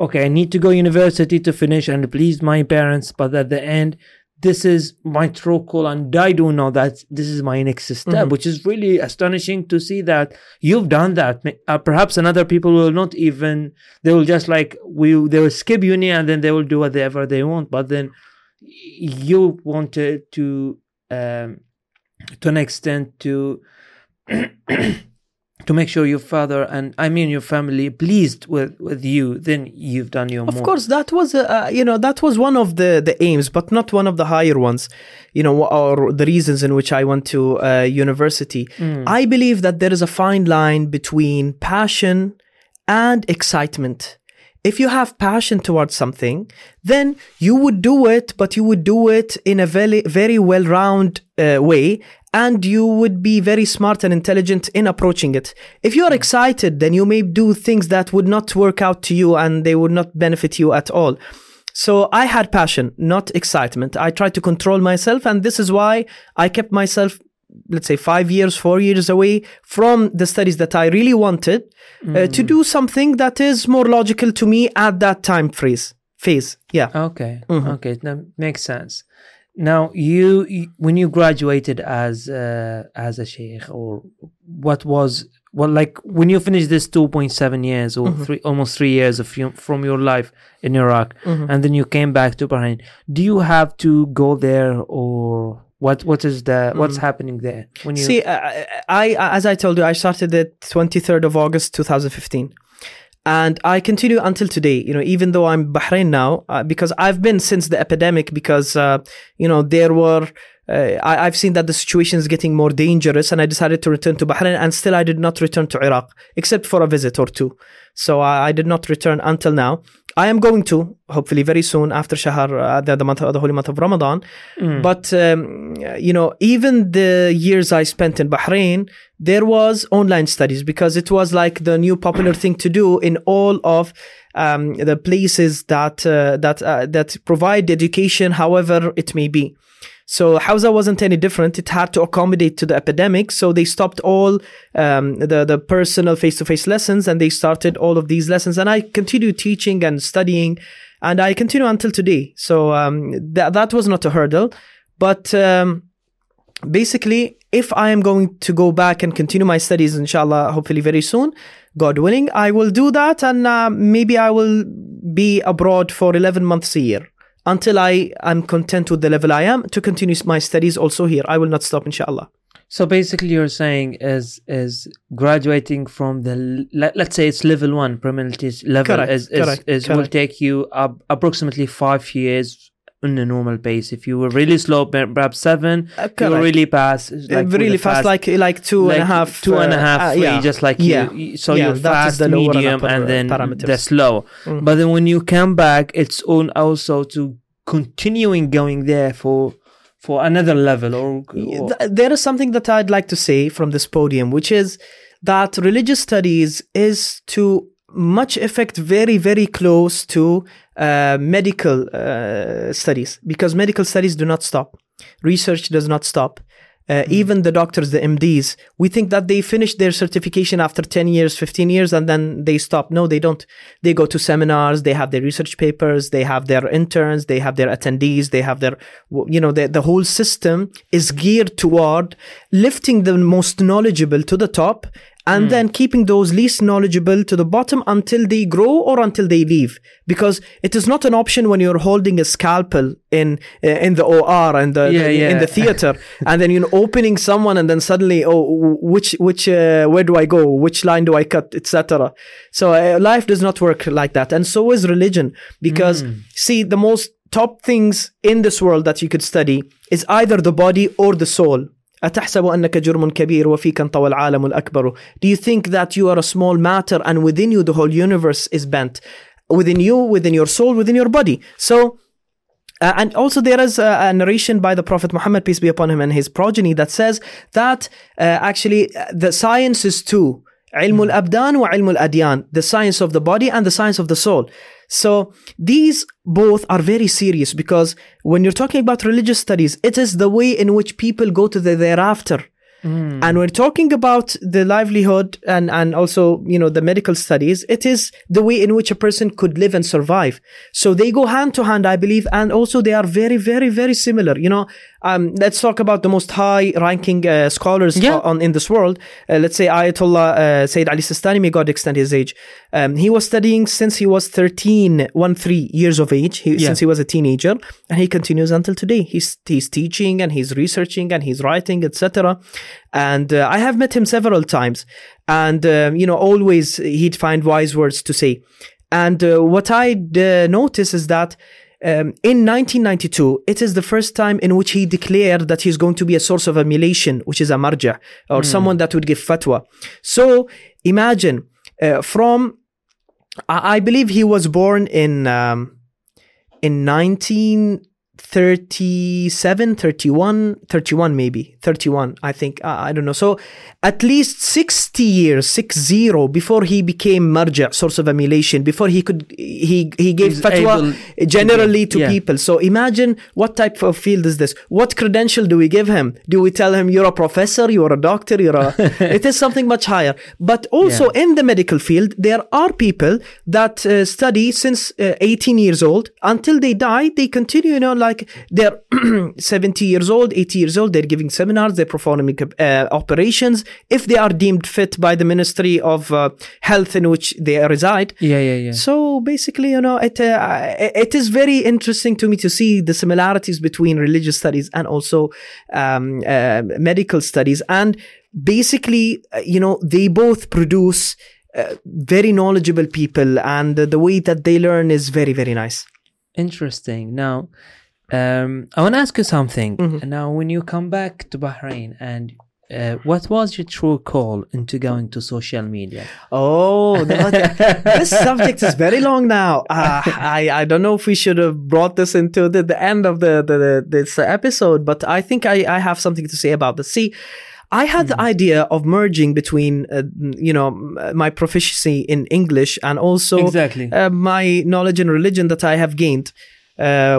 okay, I need to go university to finish and please my parents, but at the end. This is my true call, and I do know that this is my next step, Mm-hmm. which is really astonishing to see that you've done that. Uh, perhaps another people will not even they will just like we they will skip uni and then they will do whatever they want. But then you wanted to um, to an extent to to make sure your father and I mean your family pleased with with you. Then you've done your Of more. course, that was uh, uh, you know that was one of the the aims, but not one of the higher ones. You know, or the reasons in which I went to uh, university. I believe that there is a fine line between passion and excitement. If you have passion towards something, then you would do it, but you would do it in a very very well round uh, way. And you would be very smart and intelligent in approaching it. If you are excited, then you may do things that would not work out to you and they would not benefit you at all. So I had passion, not excitement. I tried to control myself, and this is why I kept myself, let's say, five years, four years away from the studies that I really wanted uh, to do something that is more logical to me at that time phase. Phase, yeah. Okay. Mm-hmm. Okay, that makes sense. Now, you, you when you graduated as uh, as a sheikh, or what was well, like when you finished this two point seven years or Mm-hmm. three almost three years of you, from your life in Iraq, Mm-hmm. and then you came back to Bahrain. Do you have to go there, or what? What is the what's happening there when you? See, I, I, as I told you, I started the 23rd of August 2015. And I continue until today, you know, even though I'm Bahrain now, uh, because I've been since the epidemic, because, uh, you know, there were, uh, I, I've seen that the situation is getting more dangerous and I decided to return to Bahrain and still I did not return to Iraq, except for a visit or two. So I, I did not return until now. I am going to, hopefully very soon after Shahar, uh, the, the, month, the holy month of Ramadan. But, um, you know, even the years I spent in Bahrain, there was online studies because it was like the new popular thing to do in all of um, the places that uh, that uh, that provide education, however it may be. So Hawza wasn't any different. It had to accommodate to the epidemic, so they stopped all um, the the personal face to face lessons and they started all of these lessons. And I continued teaching and studying, and I continue until today. So um, that that was not a hurdle, but. Um, basically if i am going to go back and continue my studies inshallah hopefully very soon god willing i will do that and uh, maybe i will be abroad for 11 months a year until i am content with the level i am to continue my studies also here i will not stop inshallah So basically, you're saying is is graduating from the let, let's say it's level one premilitis level Correct, is is, correct, is will correct. take you up approximately five years in a normal pace. If you were really slow, perhaps seven. Uh, you were really fast, Uh, like really the fast, like like two and like and a uh, half, uh, three, yeah. just like yeah. you. So Yeah, you're fast, the medium, and then parameters. the slow. Mm. But then when you come back, it's on also to continuing going there for for another level or, or there is something that I'd like to say from this podium, which is that religious studies is to much effect very, very close to uh, medical uh, studies because medical studies do not stop. Research does not stop. Uh, Even the doctors, the MDs, we think that they finish their certification after 10 years, 15 years, and then they stop. No, they don't. They go to seminars, they have their research papers, they have their interns, they have their attendees, they have their, you know, the, the whole system is geared toward lifting the most knowledgeable to the top and then keeping those least knowledgeable to the bottom until they grow or until they leave. Because it is not an option when you're holding a scalpel in uh, in the OR and the, Yeah, the- in the theater and then you know opening someone and then suddenly oh which which uh, where do I go? Which line do I cut? Etc so uh, life does not work like that. And so is religion. Because see the most top things in this world that you could study is either the body or the soul أتحسب أنك جرم كبير وفيك انطوى العالم الأكبر Do you think that you are a small matter and within you the whole universe is bent within you within your soul within your body so uh, and also there is a, a narration by the prophet muhammad peace be upon him and his progeny that says that uh, actually uh, the science is two علم الأبدان وعلم الأديان the science of the body and the science of the soul so these both are very serious because when you're talking about religious studies it is the way in which people go to the thereafter and we're talking about the livelihood and, and also, you know, the medical studies. It is the way in which a person could live and survive. So they go hand to hand, I believe. And also they are very, very, very similar. You know, um, let's talk about the most high ranking uh, scholars Yeah. on, in this world. Uh, let's say Ayatollah uh, Sayyid Ali Sistani, may God extend his age. Um, he was studying since he was 13, one, three years of age, he, Yeah. since he was a teenager. And he continues until today. He's, he's teaching and he's researching and he's writing, etc. And uh, I have met him several times. And, um, you know, always he'd find wise words to say. And uh, what I uh, notice is that um, in 1992, it is the first time in which he declared that he's going to be a source of emulation, which is a marja, or someone that would give fatwa. So imagine uh, from, I, I believe he was born in um, in 1937, 31, 31 maybe, 31, I think, I, I don't know. So at least 60 years, six zero, before he became marja, source of emulation, before he could, he, he gave He's fatwa generally to to yeah. people. So imagine what type of field is this? What credential do we give him? Do we tell him you're a professor, you're a doctor, you're a, it is something much higher. But also in the medical field, there are people that uh, study since uh, 18 years old until they die. They continue, you know, like they're 70 years old, 80 years old. They're giving seminars, they're performing uh, operations if they are deemed fit by the Ministry of uh, Health in which they reside. Yeah, yeah, yeah. So basically, you know, it uh, it is very interesting to me to see the similarities between religious studies and also um, uh, medical studies, and basically, uh, you know, they both produce uh, very knowledgeable people, and uh, the way that they learn is very very nice. Interesting. Now, um, I want to ask you something. Mhm. Now, when you come back to Bahrain, and uh, what was your true call into going to social media? Oh, that- this subject is very long now. Uh, I I don't know if we should have brought this into the, the end of the, the, the this episode, but I think I, I have something to say about this. See, I had the idea of merging between, uh, you know, my proficiency in English and also Exactly. uh, my knowledge in religion that I have gained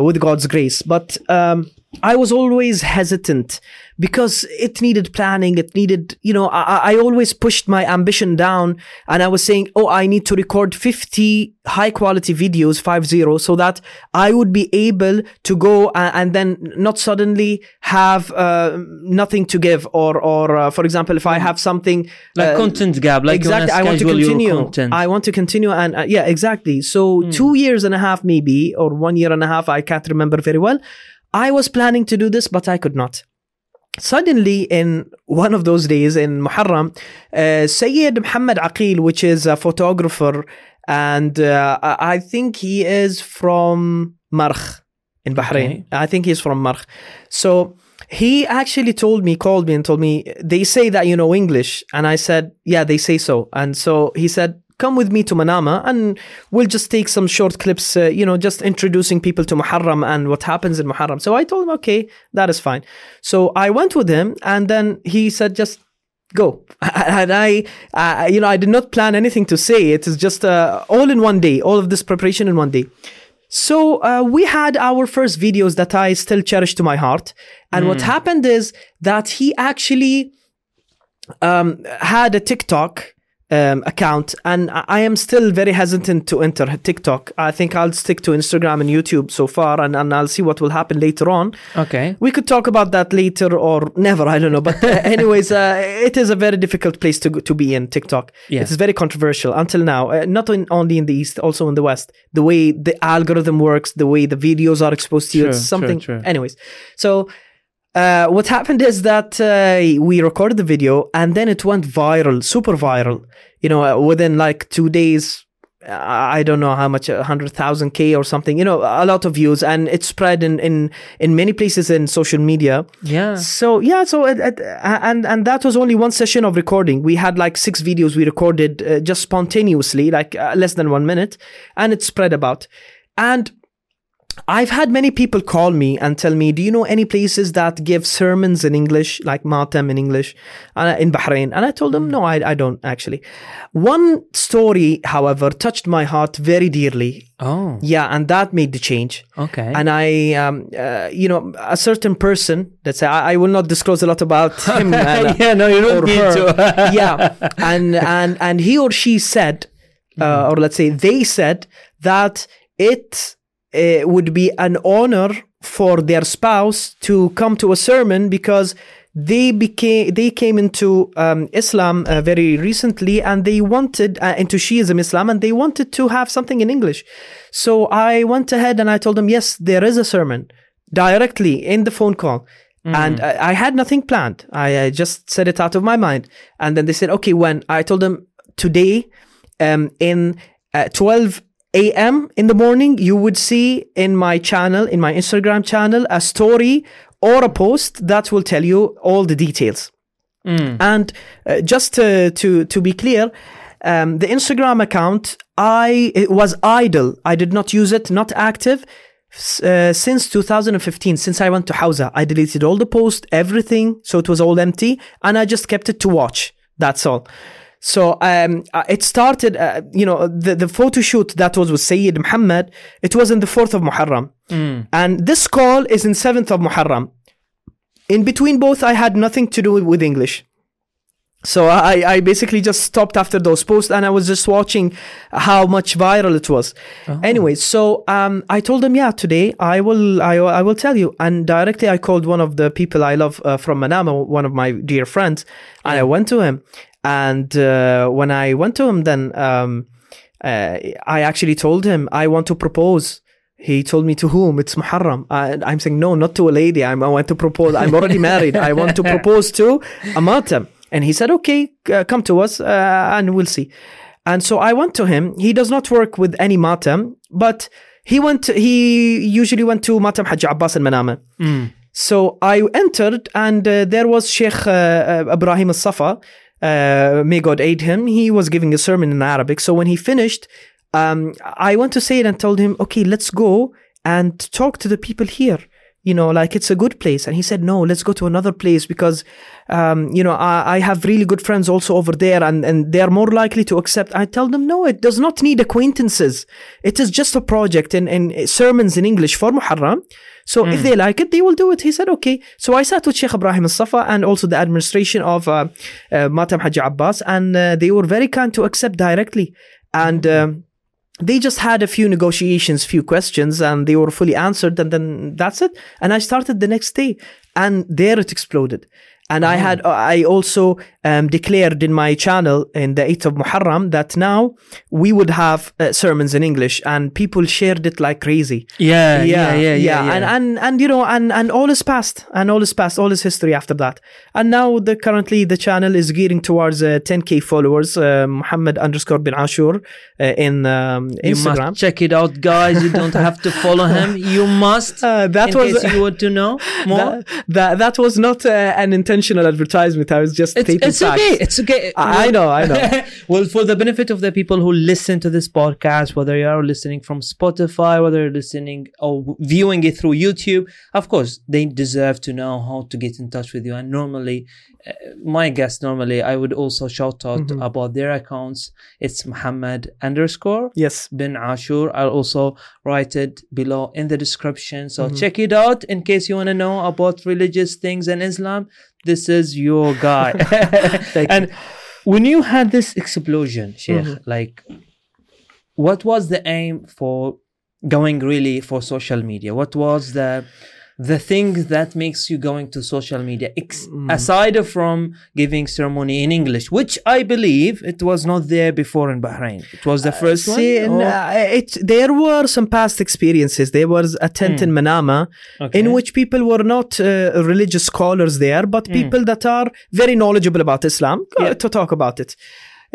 with God's grace. But um, I was always hesitant because it needed planning. It needed, you know, I, I always pushed my ambition down and I was saying, oh, I need to record 50 high quality videos, 5-0, so that I would be able to go a- and then not suddenly have uh, nothing to give or, or uh, for example, if I have something Like uh, content gap, like exactly. I want to continue. content. I want to continue, and uh, yeah, exactly. So two years and a half, maybe, or one year and a half. I can't remember very well. I was planning to do this, but I could not. Suddenly, in one of those days in Muharram, uh, Sayyid Muhammad Aqil, which is a photographer, and uh, I think he is from Marh in Bahrain. Okay. I think he's from Marh. So he actually told me, called me and told me, they say that you know English. And I said, yeah, they say so. And so he said, come with me to Manama and we'll just take some short clips, uh, you know, just introducing people to Muharram and what happens in Muharram. So I told him, okay, that is fine. So I went with him and then he said, just go. And i uh, you know i did not plan anything to say. It is just uh, all in one day all of this preparation in one day. So uh, we had our first videos that i still cherish to my heart. And what happened is that he actually um, had a tiktok um, account and I am still very hesitant to enter TikTok. I think I'll stick to Instagram and YouTube so far and, and I'll see what will happen later on. okay. We could talk about that later or never. I don't know. But uh, anyways, uh, it is a very difficult place to to be in TikTok. Yeah. It's very controversial until now. Uh, not in, only in the east, also in the west. The way the algorithm works, the way the videos are exposed to you, it's something. Anyways, so. Uh, what happened is that uh, we recorded the video and then it went viral, super viral. You know, uh, within like two days, I don't know how much, hundred thousand k or something. You know, a lot of views, and it spread in in in many places in social media. Yeah. So yeah, so it, it, and and that was only one session of recording. We had like six videos we recorded uh, just spontaneously, like uh, less than one minute, and it spread about. And I've had many people call me and tell me, "Do you know any places that give sermons in English, like Matam in English, uh, in Bahrain?" And I told them, "No, I, I don't actually." One story, however, touched my heart very dearly. Oh. Yeah, and that made the change. Okay. And I, um, uh, you know, a certain person. That's I, I will not disclose a lot about him. uh, yeah, no, you don't need her. to. yeah, and and and he or she said, uh, or let's say they said that it uh, would be an honor for their spouse to come to a sermon because they became they came into um, Islam uh, very recently and they wanted uh, into Shiism Islam and they wanted to have something in English. So I went ahead and I told them yes, there is a sermon directly in the phone call. And I, I had nothing planned. I, I just said it out of my mind. And then they said, okay, when? I told them today um, in uh, 12 a.m. in the morning, you would see in my channel, in my Instagram channel, a story or a post that will tell you all the details. And uh, just to, to, to be clear, um, the Instagram account, I it was idle. I did not use it, not active. Uh, since 2015, since I went to Hawza, I deleted all the posts, everything, so it was all empty, and I just kept it to watch. That's all. So um, uh, it started, uh, you know, the, the photo shoot that was with Sayyid Muhammad, it was in the 4th of Muharram. And this call is in 7th of Muharram. In between both, I had nothing to do with English. So I, I basically just stopped after those posts and I was just watching how much viral it was. Anyway, so um, I told them, yeah, today I will I, I will tell you. And directly I called one of the people I love uh, from Manama, one of my dear friends, and I went to him. And uh, when I went to him, then um, uh, I actually told him I want to propose. He told me to whom? It's Muharram. Uh, I'm saying no, not to a lady. I'm, I want to propose. I'm already married. I want to propose to a matam. And he said, okay, uh, come to us uh, and we'll see. And so I went to him. He does not work with any matam, but he went. he usually went to matam Hajj Abbas al Manama. So I entered, and uh, there was Sheikh uh, uh, Ibrahim al Safa. Uh, may God aid him. He was giving a sermon in Arabic. So when he finished, um, I went to say it and told him, okay, let's go and talk to the people here. You know, like it's a good place. And he said, no, let's go to another place because, um, you know, I, I have really good friends also over there and, and they're more likely to accept. I tell them, no, it does not need acquaintances. It is just a project and, and sermons in English for Muharram. So if they like it, they will do it. He said, okay. So I sat with Sheikh Ibrahim al-Safa and also the administration of uh, uh, Matam Haji Abbas and uh, they were very kind to accept directly. And, um, they just had a few negotiations, few questions, and they were fully answered, and then that's it. And I started the next day, and there it exploded. And I had, I also um, declared in my channel in the 8th of Muharram that now we would have uh, sermons in English, and people shared it like crazy. Yeah, yeah, yeah, yeah. yeah. And, and and you know, and and all is past, and all is past, all is history after that. And now the currently the channel is gearing towards uh, 10k followers. Uh, Muhammad underscore bin Ashoor uh, in um, you Instagram. must check it out, guys. You don't have to follow him. You must. Uh, that in was case you want to know more. that, that that was not uh, an intentional advertisement. I was just it's, stating it's facts. okay. It's okay. I, I know, I know. well, for the benefit of the people who listen to this podcast, whether you are listening from Spotify, whether you're listening or viewing it through YouTube, of course, they deserve to know how to get in touch with you. And normally, uh, my guest, normally, I would also shout out Mm-hmm. about their accounts. It's Muhammad underscore Yes. bin Ashoor. I'll also write it below in the description. So Mm-hmm. check it out in case you want to know about religious things and Islam. This is your guy. and when you had this explosion, Sheikh, Mm-hmm. like what was the aim for going really for social media? What was the the thing that makes you going to social media ex- Mm. aside from giving ceremony in english which i believe it was not there before in bahrain it was the first Uh, See, one uh, it, there were some past experiences. There was a tent in Manama. Okay. in which people were not uh, religious scholars there, but people that are very knowledgeable about Islam uh, Yeah. to talk about it.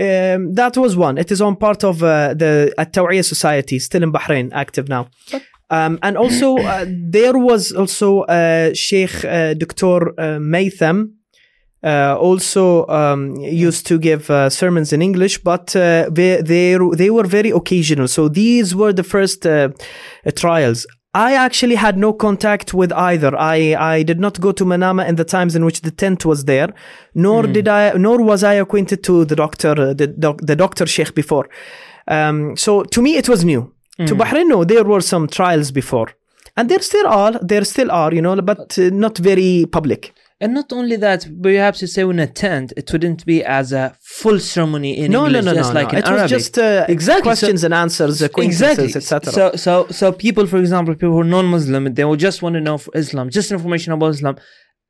Um, that was one. It is on part of uh, the At Society, still in Bahrain, active now. Um, and also, uh, there was also uh, Sheikh uh, Dr. Uh, Maytham, uh, also um, used to give uh, sermons in English, but uh, they, they they were very occasional. So these were the first trials. I actually had no contact with either. I, I did not go to Manama in the times in which the tent was there, nor did I, nor was I acquainted to the doctor, the, doc, the doctor Sheikh before. Um, so to me, it was new. To Bahrain, no, there were some trials before. And there still are, there still are, you know, but uh, not very public. And not only that, perhaps you say in a tent, it wouldn't be as a full ceremony in No, English, no, no, just no, like no. in It Arabic. was just uh, Exactly, questions and answers, acquaintances, etc. So, so, so people, for example, people who are non-Muslim, they will just want to know for Islam, just information about Islam,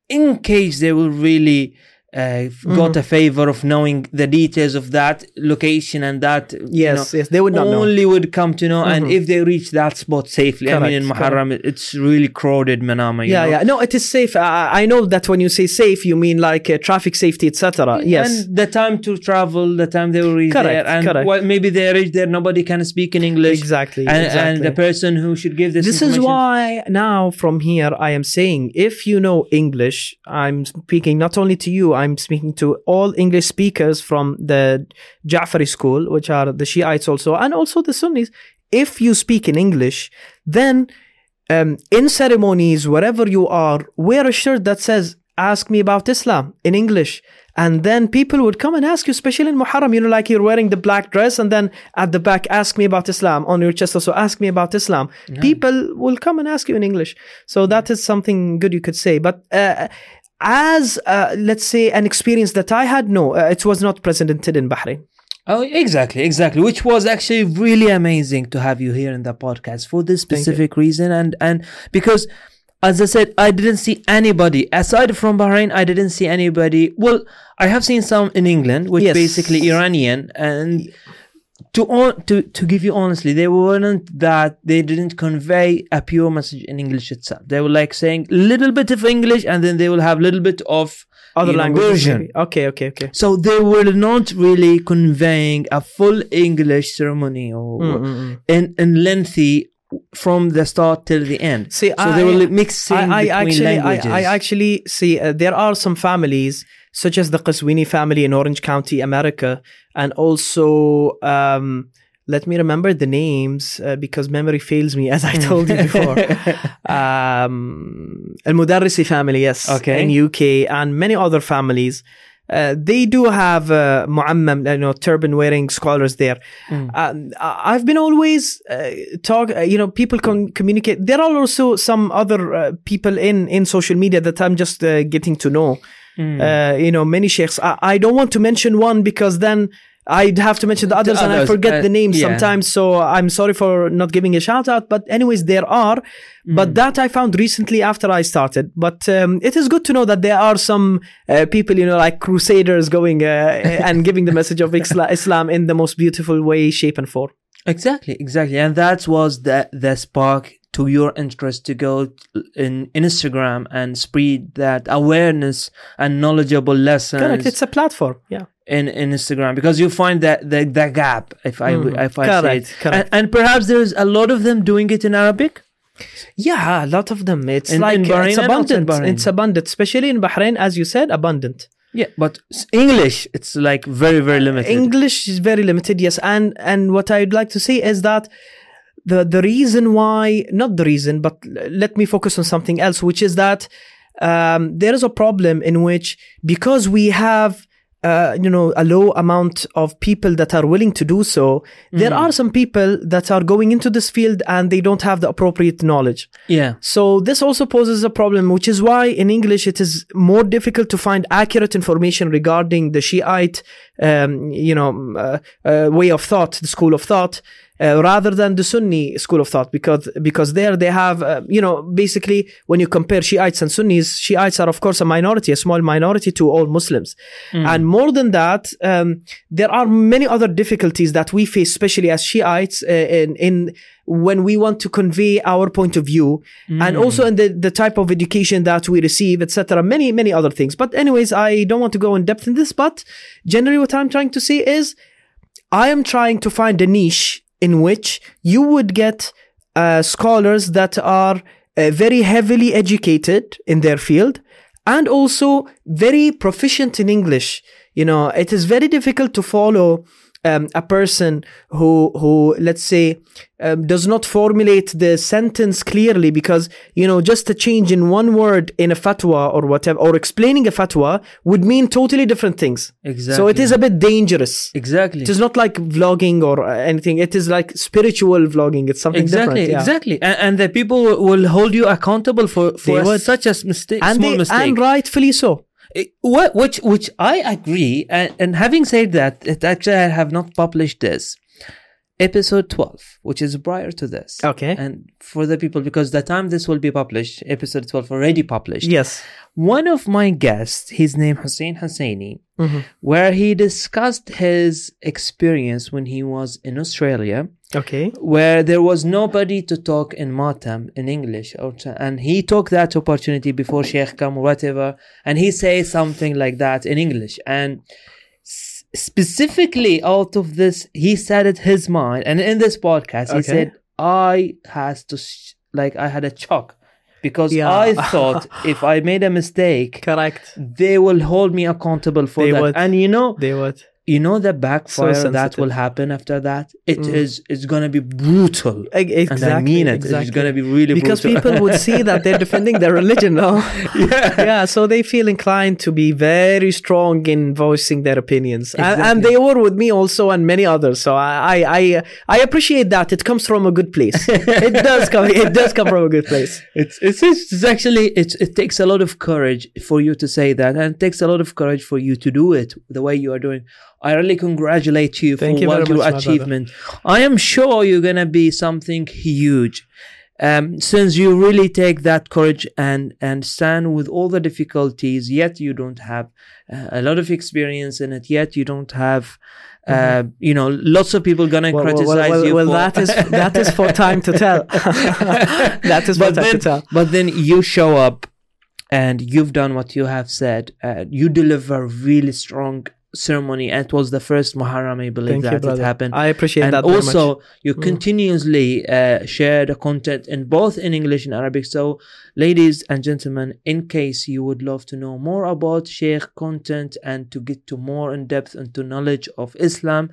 in case they will really uh, Mm-hmm. got a favor of knowing the details of that location and that. you Yes, know, yes, they would not know. Mm-hmm. only would come to know, and if they reach that spot safely, I mean, in Correct, it's really crowded, Manama. You yeah, know? yeah. No, it is safe. I, I know that when you say safe, you mean like uh, traffic safety, etc. Yes. And the time to travel, the time they will reach Correct, there, and correct. what, maybe they reach there, nobody can speak in English. Exactly, And, exactly. and the person who should give this this is why now from here I am saying if you know English, I'm speaking not only to you, I'm speaking to all English speakers from the Ja'fari school, which are the Shiites also, and also the Sunnis. If you speak in English, then um, in ceremonies, wherever you are, wear a shirt that says, Ask me about Islam in English. And then people would come and ask you, especially in Muharram, you know, like you're wearing the black dress, and then at the back, ask me about Islam. On your chest, also, ask me about Islam. People will come and ask you in English. So that is something good you could say. But uh, as, uh, let's say, an experience that I had, no, uh, it was not presented in Bahrain. Oh, exactly, exactly. Which was actually really amazing to have you here in the podcast for this specific reason, and and because, as I said, I didn't see anybody aside from Bahrain. I didn't see anybody. Well, I have seen some in England, which Yes. basically Iranian, and to on to to give you honestly, they weren't that they didn't convey a pure message in English itself. They were like saying little bit of English, and then they will have little bit of Other language version. Okay, okay, okay. So they were not really conveying a full English ceremony or Mm, in, in lengthy from the start till the end. See, so they I- were li- mixing I, I between actually, I, languages. I actually see uh, there are some families, such as the Qazwini family in Orange County, America, and also um, let me remember the names uh, because memory fails me, as I told you before. um, Al Mudarrisi family, yes, Okay. in UK, and many other families. Uh, they do have uh, mu'ammam, you know, turban wearing scholars there. Mm. Um, I've been always uh, talk, uh, you know, people can communicate. There are also some other uh, people in in social media that I'm just uh, getting to know. Mm. Uh, you know, many sheikhs. I, I don't want to mention one because then I'd have to mention the others, and I forget uh, the names yeah. sometimes. So I'm sorry for not giving a shout out. But anyways, there are. Mm. But that I found recently after I started. But um, it is good to know that there are some uh, people, you know, like crusaders going uh, and giving the message of Isla- Islam in the most beautiful way, shape, and form. Exactly, exactly, and that was the the spark to your interest to go in Instagram and spread that awareness and knowledgeable lessons Correct. It's a platform. Yeah. in, in Instagram because you find that the, the gap if I Mhm. if I Correct, say it. correct. And, and perhaps there's a lot of them doing it in Arabic. Yeah, a lot of them. It's In- like in Bahrain it's abundant. It's abundant, especially in Bahrain, as you said, abundant. Yeah, but English it's like very very limited. English is very limited, yes. And and what I'd like to say is that the the reason why, not the reason, but let me focus on something else, which is that um, there is a problem in which because we have. Uh, you know, a low amount of people that are willing to do so. There are some people that are going into this field and they don't have the appropriate knowledge. yeah, So this also poses a problem, which is why in English it is more difficult to find accurate information regarding the Shiite, um, you know, uh, uh, way of thought, the school of thought, uh, rather than the Sunni school of thought because because there they have uh, you know basically when you compare Shiites and Sunnis, Shiites are of course a minority, a small minority to all Muslims, and more than that, um, there are many other difficulties that we face, especially as Shiites, uh, in in when we want to convey our point of view, and also in the the type of education that we receive, etc. Many many other things. But anyways, I don't want to go in depth in this, but generally, what I'm trying to say is. I am trying to find a niche in which you would get uh, scholars that are uh, very heavily educated in their field and also very proficient in English. You know, it is very difficult to follow um, a person who, who let's say, um, does not formulate the sentence clearly because you know just a change in one word in a fatwa or whatever or explaining a fatwa would mean totally different things. Exactly. So it is a bit dangerous. exactly. It is not like vlogging or anything. It is like spiritual vlogging. It's something Exactly, different. yeah. exactly, and, and the people will- hold you accountable for for would. such a mistake, And, small they, mistake. and rightfully so. What which which I agree and, and having said that it actually I have not published this episode 12 which is prior to this Okay. and for the people because the time this will be published episode 12 already published Yes. one of my guests his name Hussein Husseini Mhm. where he discussed his experience when he was in Australia Okay. where there was nobody to talk in Matam in English, and he took that opportunity before Sheikh come whatever, and he say something like that in English, and specifically out of this, he said it his mind, and in this podcast, he Okay. said, "I has to sh- like I had a shock." Because Yeah. I thought if I made a mistake, Correct. they will hold me accountable for They that. would. And you know, They would. You know the backfire that will happen after that It Mm. is it's gonna be brutal Exactly. and i mean it Exactly. it's gonna be really brutal. because brutal. people would see that they're defending their religion now. yeah yeah, so they feel inclined to be very strong in voicing their opinions, and, and they were with me also and many others. So I, I, I, I appreciate that. It comes from a good place. it does come. It does come from a good place. it's, it's it's actually it's it takes a lot of courage for you to say that and it takes a lot of courage for you to do it the way you are doing i really congratulate you Thank for you what your much, achievement i am sure you're gonna be something huge um, since you really take that courage and and stand with all the difficulties yet you don't have uh, a lot of experience in it yet you don't have uh, you know lots of people gonna Mm-hmm. Well, well, criticize well, you well, that is that is for time to tell. that is for but time then, to tell. but then you show up and you've done what you have said. Uh, you deliver really strong ceremony, and it was the first Muharram, I believe, Thank you, that it happened. I appreciate and that very also, you Mm. continuously uh, share the content in both in English and Arabic. So, ladies and gentlemen, in case you would love to know more about Sheikh content and to get to more in depth into knowledge of Islam,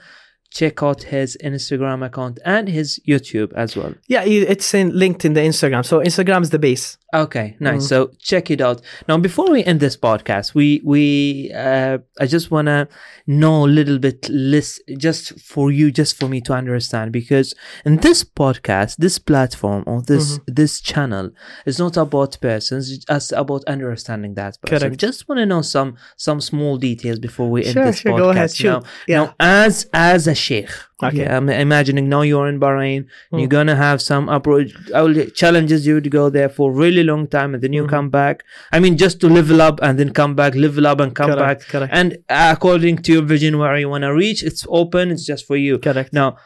check out his Instagram account and his YouTube as well. Yeah, it's in, linked in the Instagram. So Instagram is the base. Okay, nice. Mm. So check it out. Now, before we end this podcast, we we uh, I just wanna know a little bit less, just for you, just for me to understand, because in this podcast, this platform or this Mm-hmm. this channel is not about persons, it's about understanding that person. Correct. Just want to know some some small details before we end Sure, this sure, podcast. go ahead, shoot. Now, Yeah. now, as as a sheikh, Okay. I'm imagining now you're in Bahrain. Mm. You're gonna have some approach. I will challenges you to go there for a really long time, and then you Mhm. come back. I mean, just to level up and then come back, level up and come Correct, back. correct. And according to your vision, where you wanna reach, it's open. It's just for you. Correct. Now,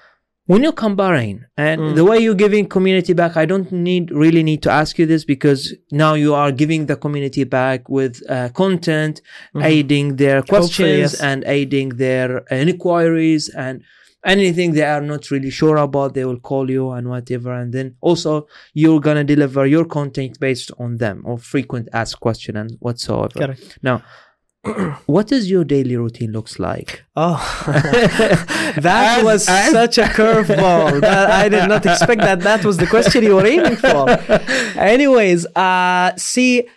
when you come Bahrain and Mm. the way you're giving community back, I don't need really need to ask you this because now you are giving the community back with uh, content, Mhm. aiding their questions yes. and aiding their inquiries and anything they are not really sure about, they will call you and whatever. And then also you're gonna deliver your content based on them or frequent ask question and whatsoever. Correct. Now, what does your daily routine looks like? Oh, that As- was as- such a curveball. I did not expect that. That was the question you were aiming for. Anyways, uh, see,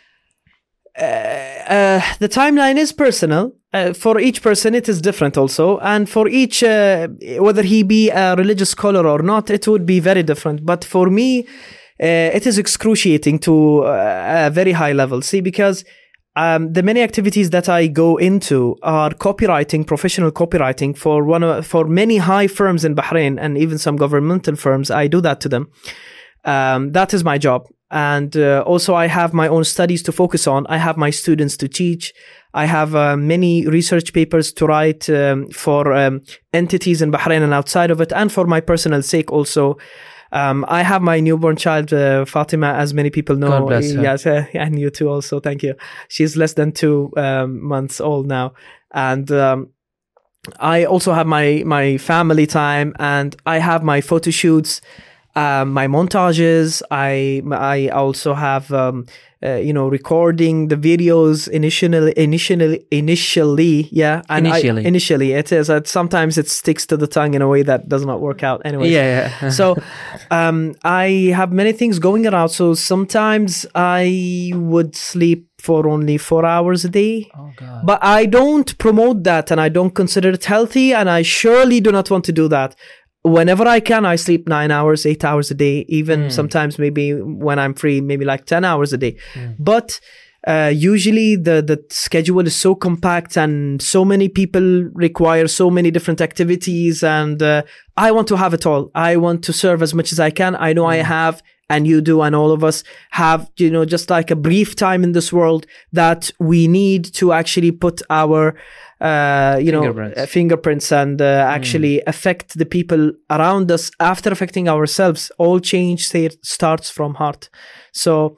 uh, uh, the timeline is personal. Uh, for each person, it is different also, and for each, uh, whether he be a religious scholar or not, it would be very different. But for me, uh, it is excruciating to uh, a very high level. See, because um, the many activities that I go into are copywriting, professional copywriting for one of, for many high firms in Bahrain and even some governmental firms. I do that to them. Um, that is my job. And uh, also, I have my own studies to focus on. I have my students to teach. I have uh, many research papers to write um, for um, entities in Bahrain and outside of it, and for my personal sake also. Um, I have my newborn child, uh, Fatima, as many people know. God bless her. Yes, uh, and you too. Also, thank you. She's less than two um, months old now, and um, I also have my my family time, and I have my photo shoots, um, my montages. I I also have um, uh, you know recording the videos initially initially initially yeah and I- Initially. initially it is uh, sometimes it sticks to the tongue in a way that does not work out anyway Yeah, yeah. so um, I have many things going around. So sometimes I would sleep for only four hours a day. oh god. But I don't promote that and I don't consider it healthy. And I surely do not want to do that. Whenever I can, I sleep nine hours, eight hours a day, even sometimes maybe when I'm free, maybe like 10 hours a day. But uh, usually the, the schedule is so compact and so many people require so many different activities and uh, I want to have it all. I want to serve as much as I can. I know I have and you do and all of us have, you know, just like a brief time in this world that we need to actually put our, uh, you know, Fingerprints. uh, fingerprints and uh, actually affect the people around us after affecting ourselves. All change sta- starts from heart. So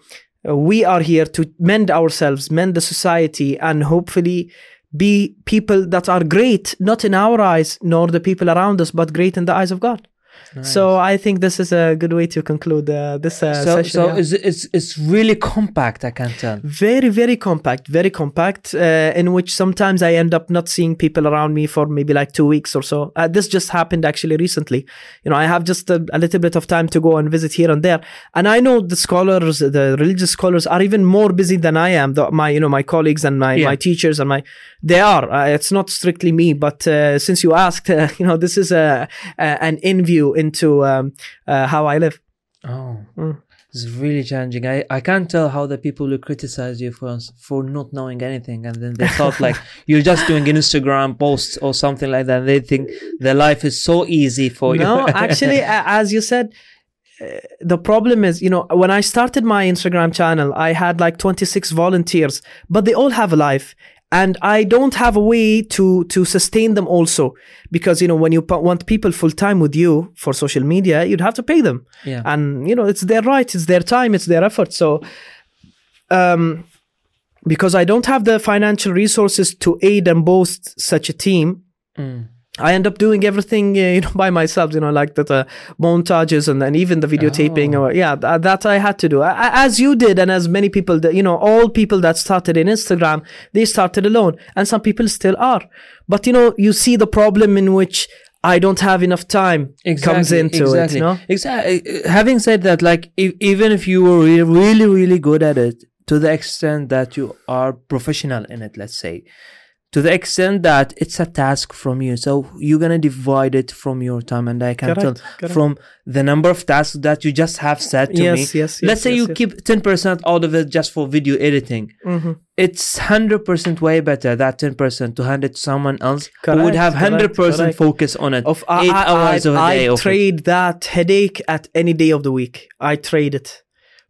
uh, we are here to mend ourselves, mend the society, and hopefully be people that are great, not in our eyes, nor the people around us, but great in the eyes of God. So I think this is a good way to conclude uh, this uh, so session. so yeah. it's, it's it's really compact. I can tell. very very compact very compact uh, in which sometimes i end up not seeing people around me for maybe like two weeks or so uh, this just happened actually recently you know i have just a, a little bit of time to go and visit here and there and i know the scholars the religious scholars are even more busy than i am the, my you know my colleagues and my, Yeah. my teachers and my they are uh, it's not strictly me but uh, since you asked uh, you know this is a, a an in view into um, uh, how i live Oh, Mm. it's really challenging. I, I can't tell how the people will criticize you for for not knowing anything, and then they thought like you're just doing an Instagram post or something like that. They think their life is so easy for you. no actually as you said uh, the problem is you know when i started my instagram channel i had like 26 volunteers but they all have a life and i don't have a way to to sustain them also because you know when you p- want people full time with you for social media you'd have to pay them yeah. and you know it's their right it's their time it's their effort so um because i don't have the financial resources to aid and boast such a team Mm. I end up doing everything, uh, you know, by myself. You know, like the, the montages and then even the videotaping. Oh. Or yeah, th- that I had to do, I, as you did, and as many people that you know, all people that started in Instagram, they started alone, and some people still are. But you know, you see the problem in which I don't have enough time comes into exactly. it. No, Exactly. Having said that, like if, even if you were re- really, really good at it, to the extent that you are professional in it, let's say, to the extent that it's a task from you, so you're gonna divide it from your time, and I can Correct, tell correct. from the number of tasks that you just have set to Yes, me. yes, yes, Let's say yes, you yes. keep ten percent out of it just for video editing. Mhm. It's hundred percent way better that ten percent to hand it to someone else who would have hundred percent focus on it. of eight I, hours I, of a day. it. trade that headache at any day of the week. I trade it.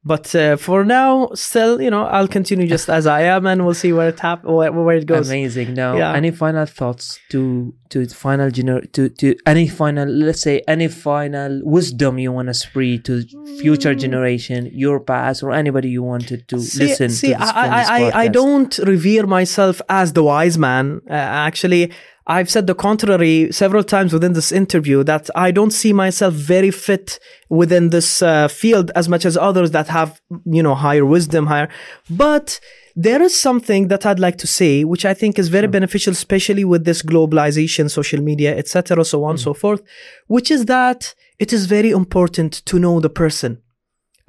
But uh, for now, still, you know, I'll continue just as I am, and we'll see where it hap- where, where it goes. Amazing. Now, Yeah. any final thoughts to to final gener to to any final let's say any final wisdom you want to spread to future generation, your past, or anybody you wanted to See, listen see, to this, I, I, I, I don't revere myself as the wise man. Uh, actually, I've said the contrary several times within this interview that I don't see myself very fit within this uh, field as much as others that have, you know, higher wisdom, higher. But there is something that I'd like to say, which I think is very beneficial, especially with this globalization, social media, etc., so on and so forth, which is that it is very important to know the person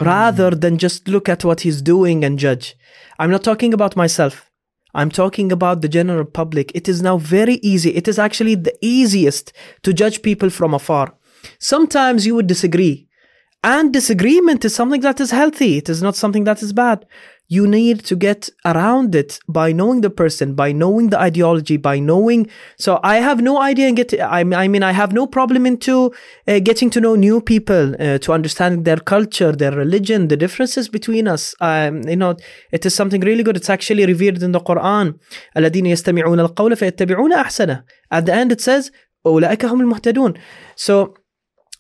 rather than just look at what he's doing and judge. I'm not talking about myself. I'm talking about the general public. It is now very easy. It is actually the easiest to judge people from afar. Sometimes you would disagree. And disagreement is something that is healthy. It is not something that is bad you need to get around it by knowing the person, by knowing the ideology, by knowing. So I have no idea and get. I, I mean, I have no problem into uh, getting to know new people, uh, to understand their culture, their religion, the differences between us. Um, you know, it is something really good. It's actually revered in the Quran. الذين يستمعون القول فيتبعون أحسنه. At the end, it says أولئك هم المهتدون. So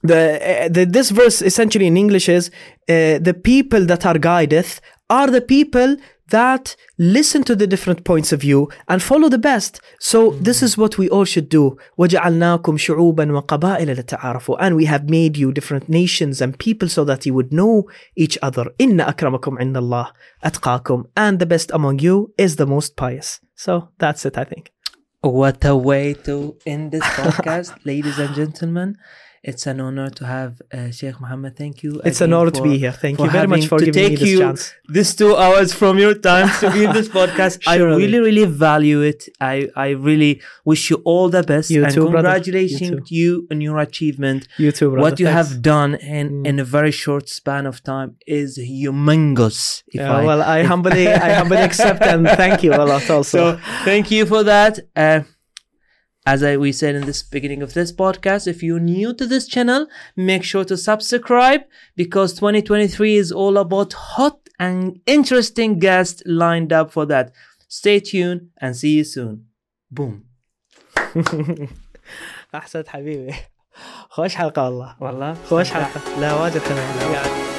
the, uh, the this verse essentially in English is uh, the people that are guideth are the people that listen to the different points of view and follow the best. So this is what we all should do. وَجَعَلْنَاكُمْ شُعُوبًا وَقَبَائِلَ لَتَعَارَفُوا And we have made you different nations and people so that you would know each other. إِنَّ أَكْرَمَكُمْ عِنْدَ اللَّهِ أَتْقَاكُمْ And the best among you is the most pious. So that's it, I think. What a way to end this podcast, ladies and gentlemen. It's an honor to have uh, Sheikh Muhammad. Thank you. It's an honor to be here. Thank you very much for giving me this you chance. this two hours from your time to be in this podcast. I really, really value it. I, I really wish you all the best You and too, congratulations You you on your achievement. You too, brother. what you Thanks. have done in, Mm. in a very short span of time is humongous. Yeah, I, well, I humbly, I humbly accept and thank you a lot also. so thank you for that. Uh, as I, we said in this beginning of this podcast, if you're new to this channel, make sure to subscribe because 2023 is all about hot and interesting guests lined up for that. Stay tuned and see you soon. Boom. احسنت حبيبي خوش حلقه والله والله خوش حلقه لا واجد حلوه يعني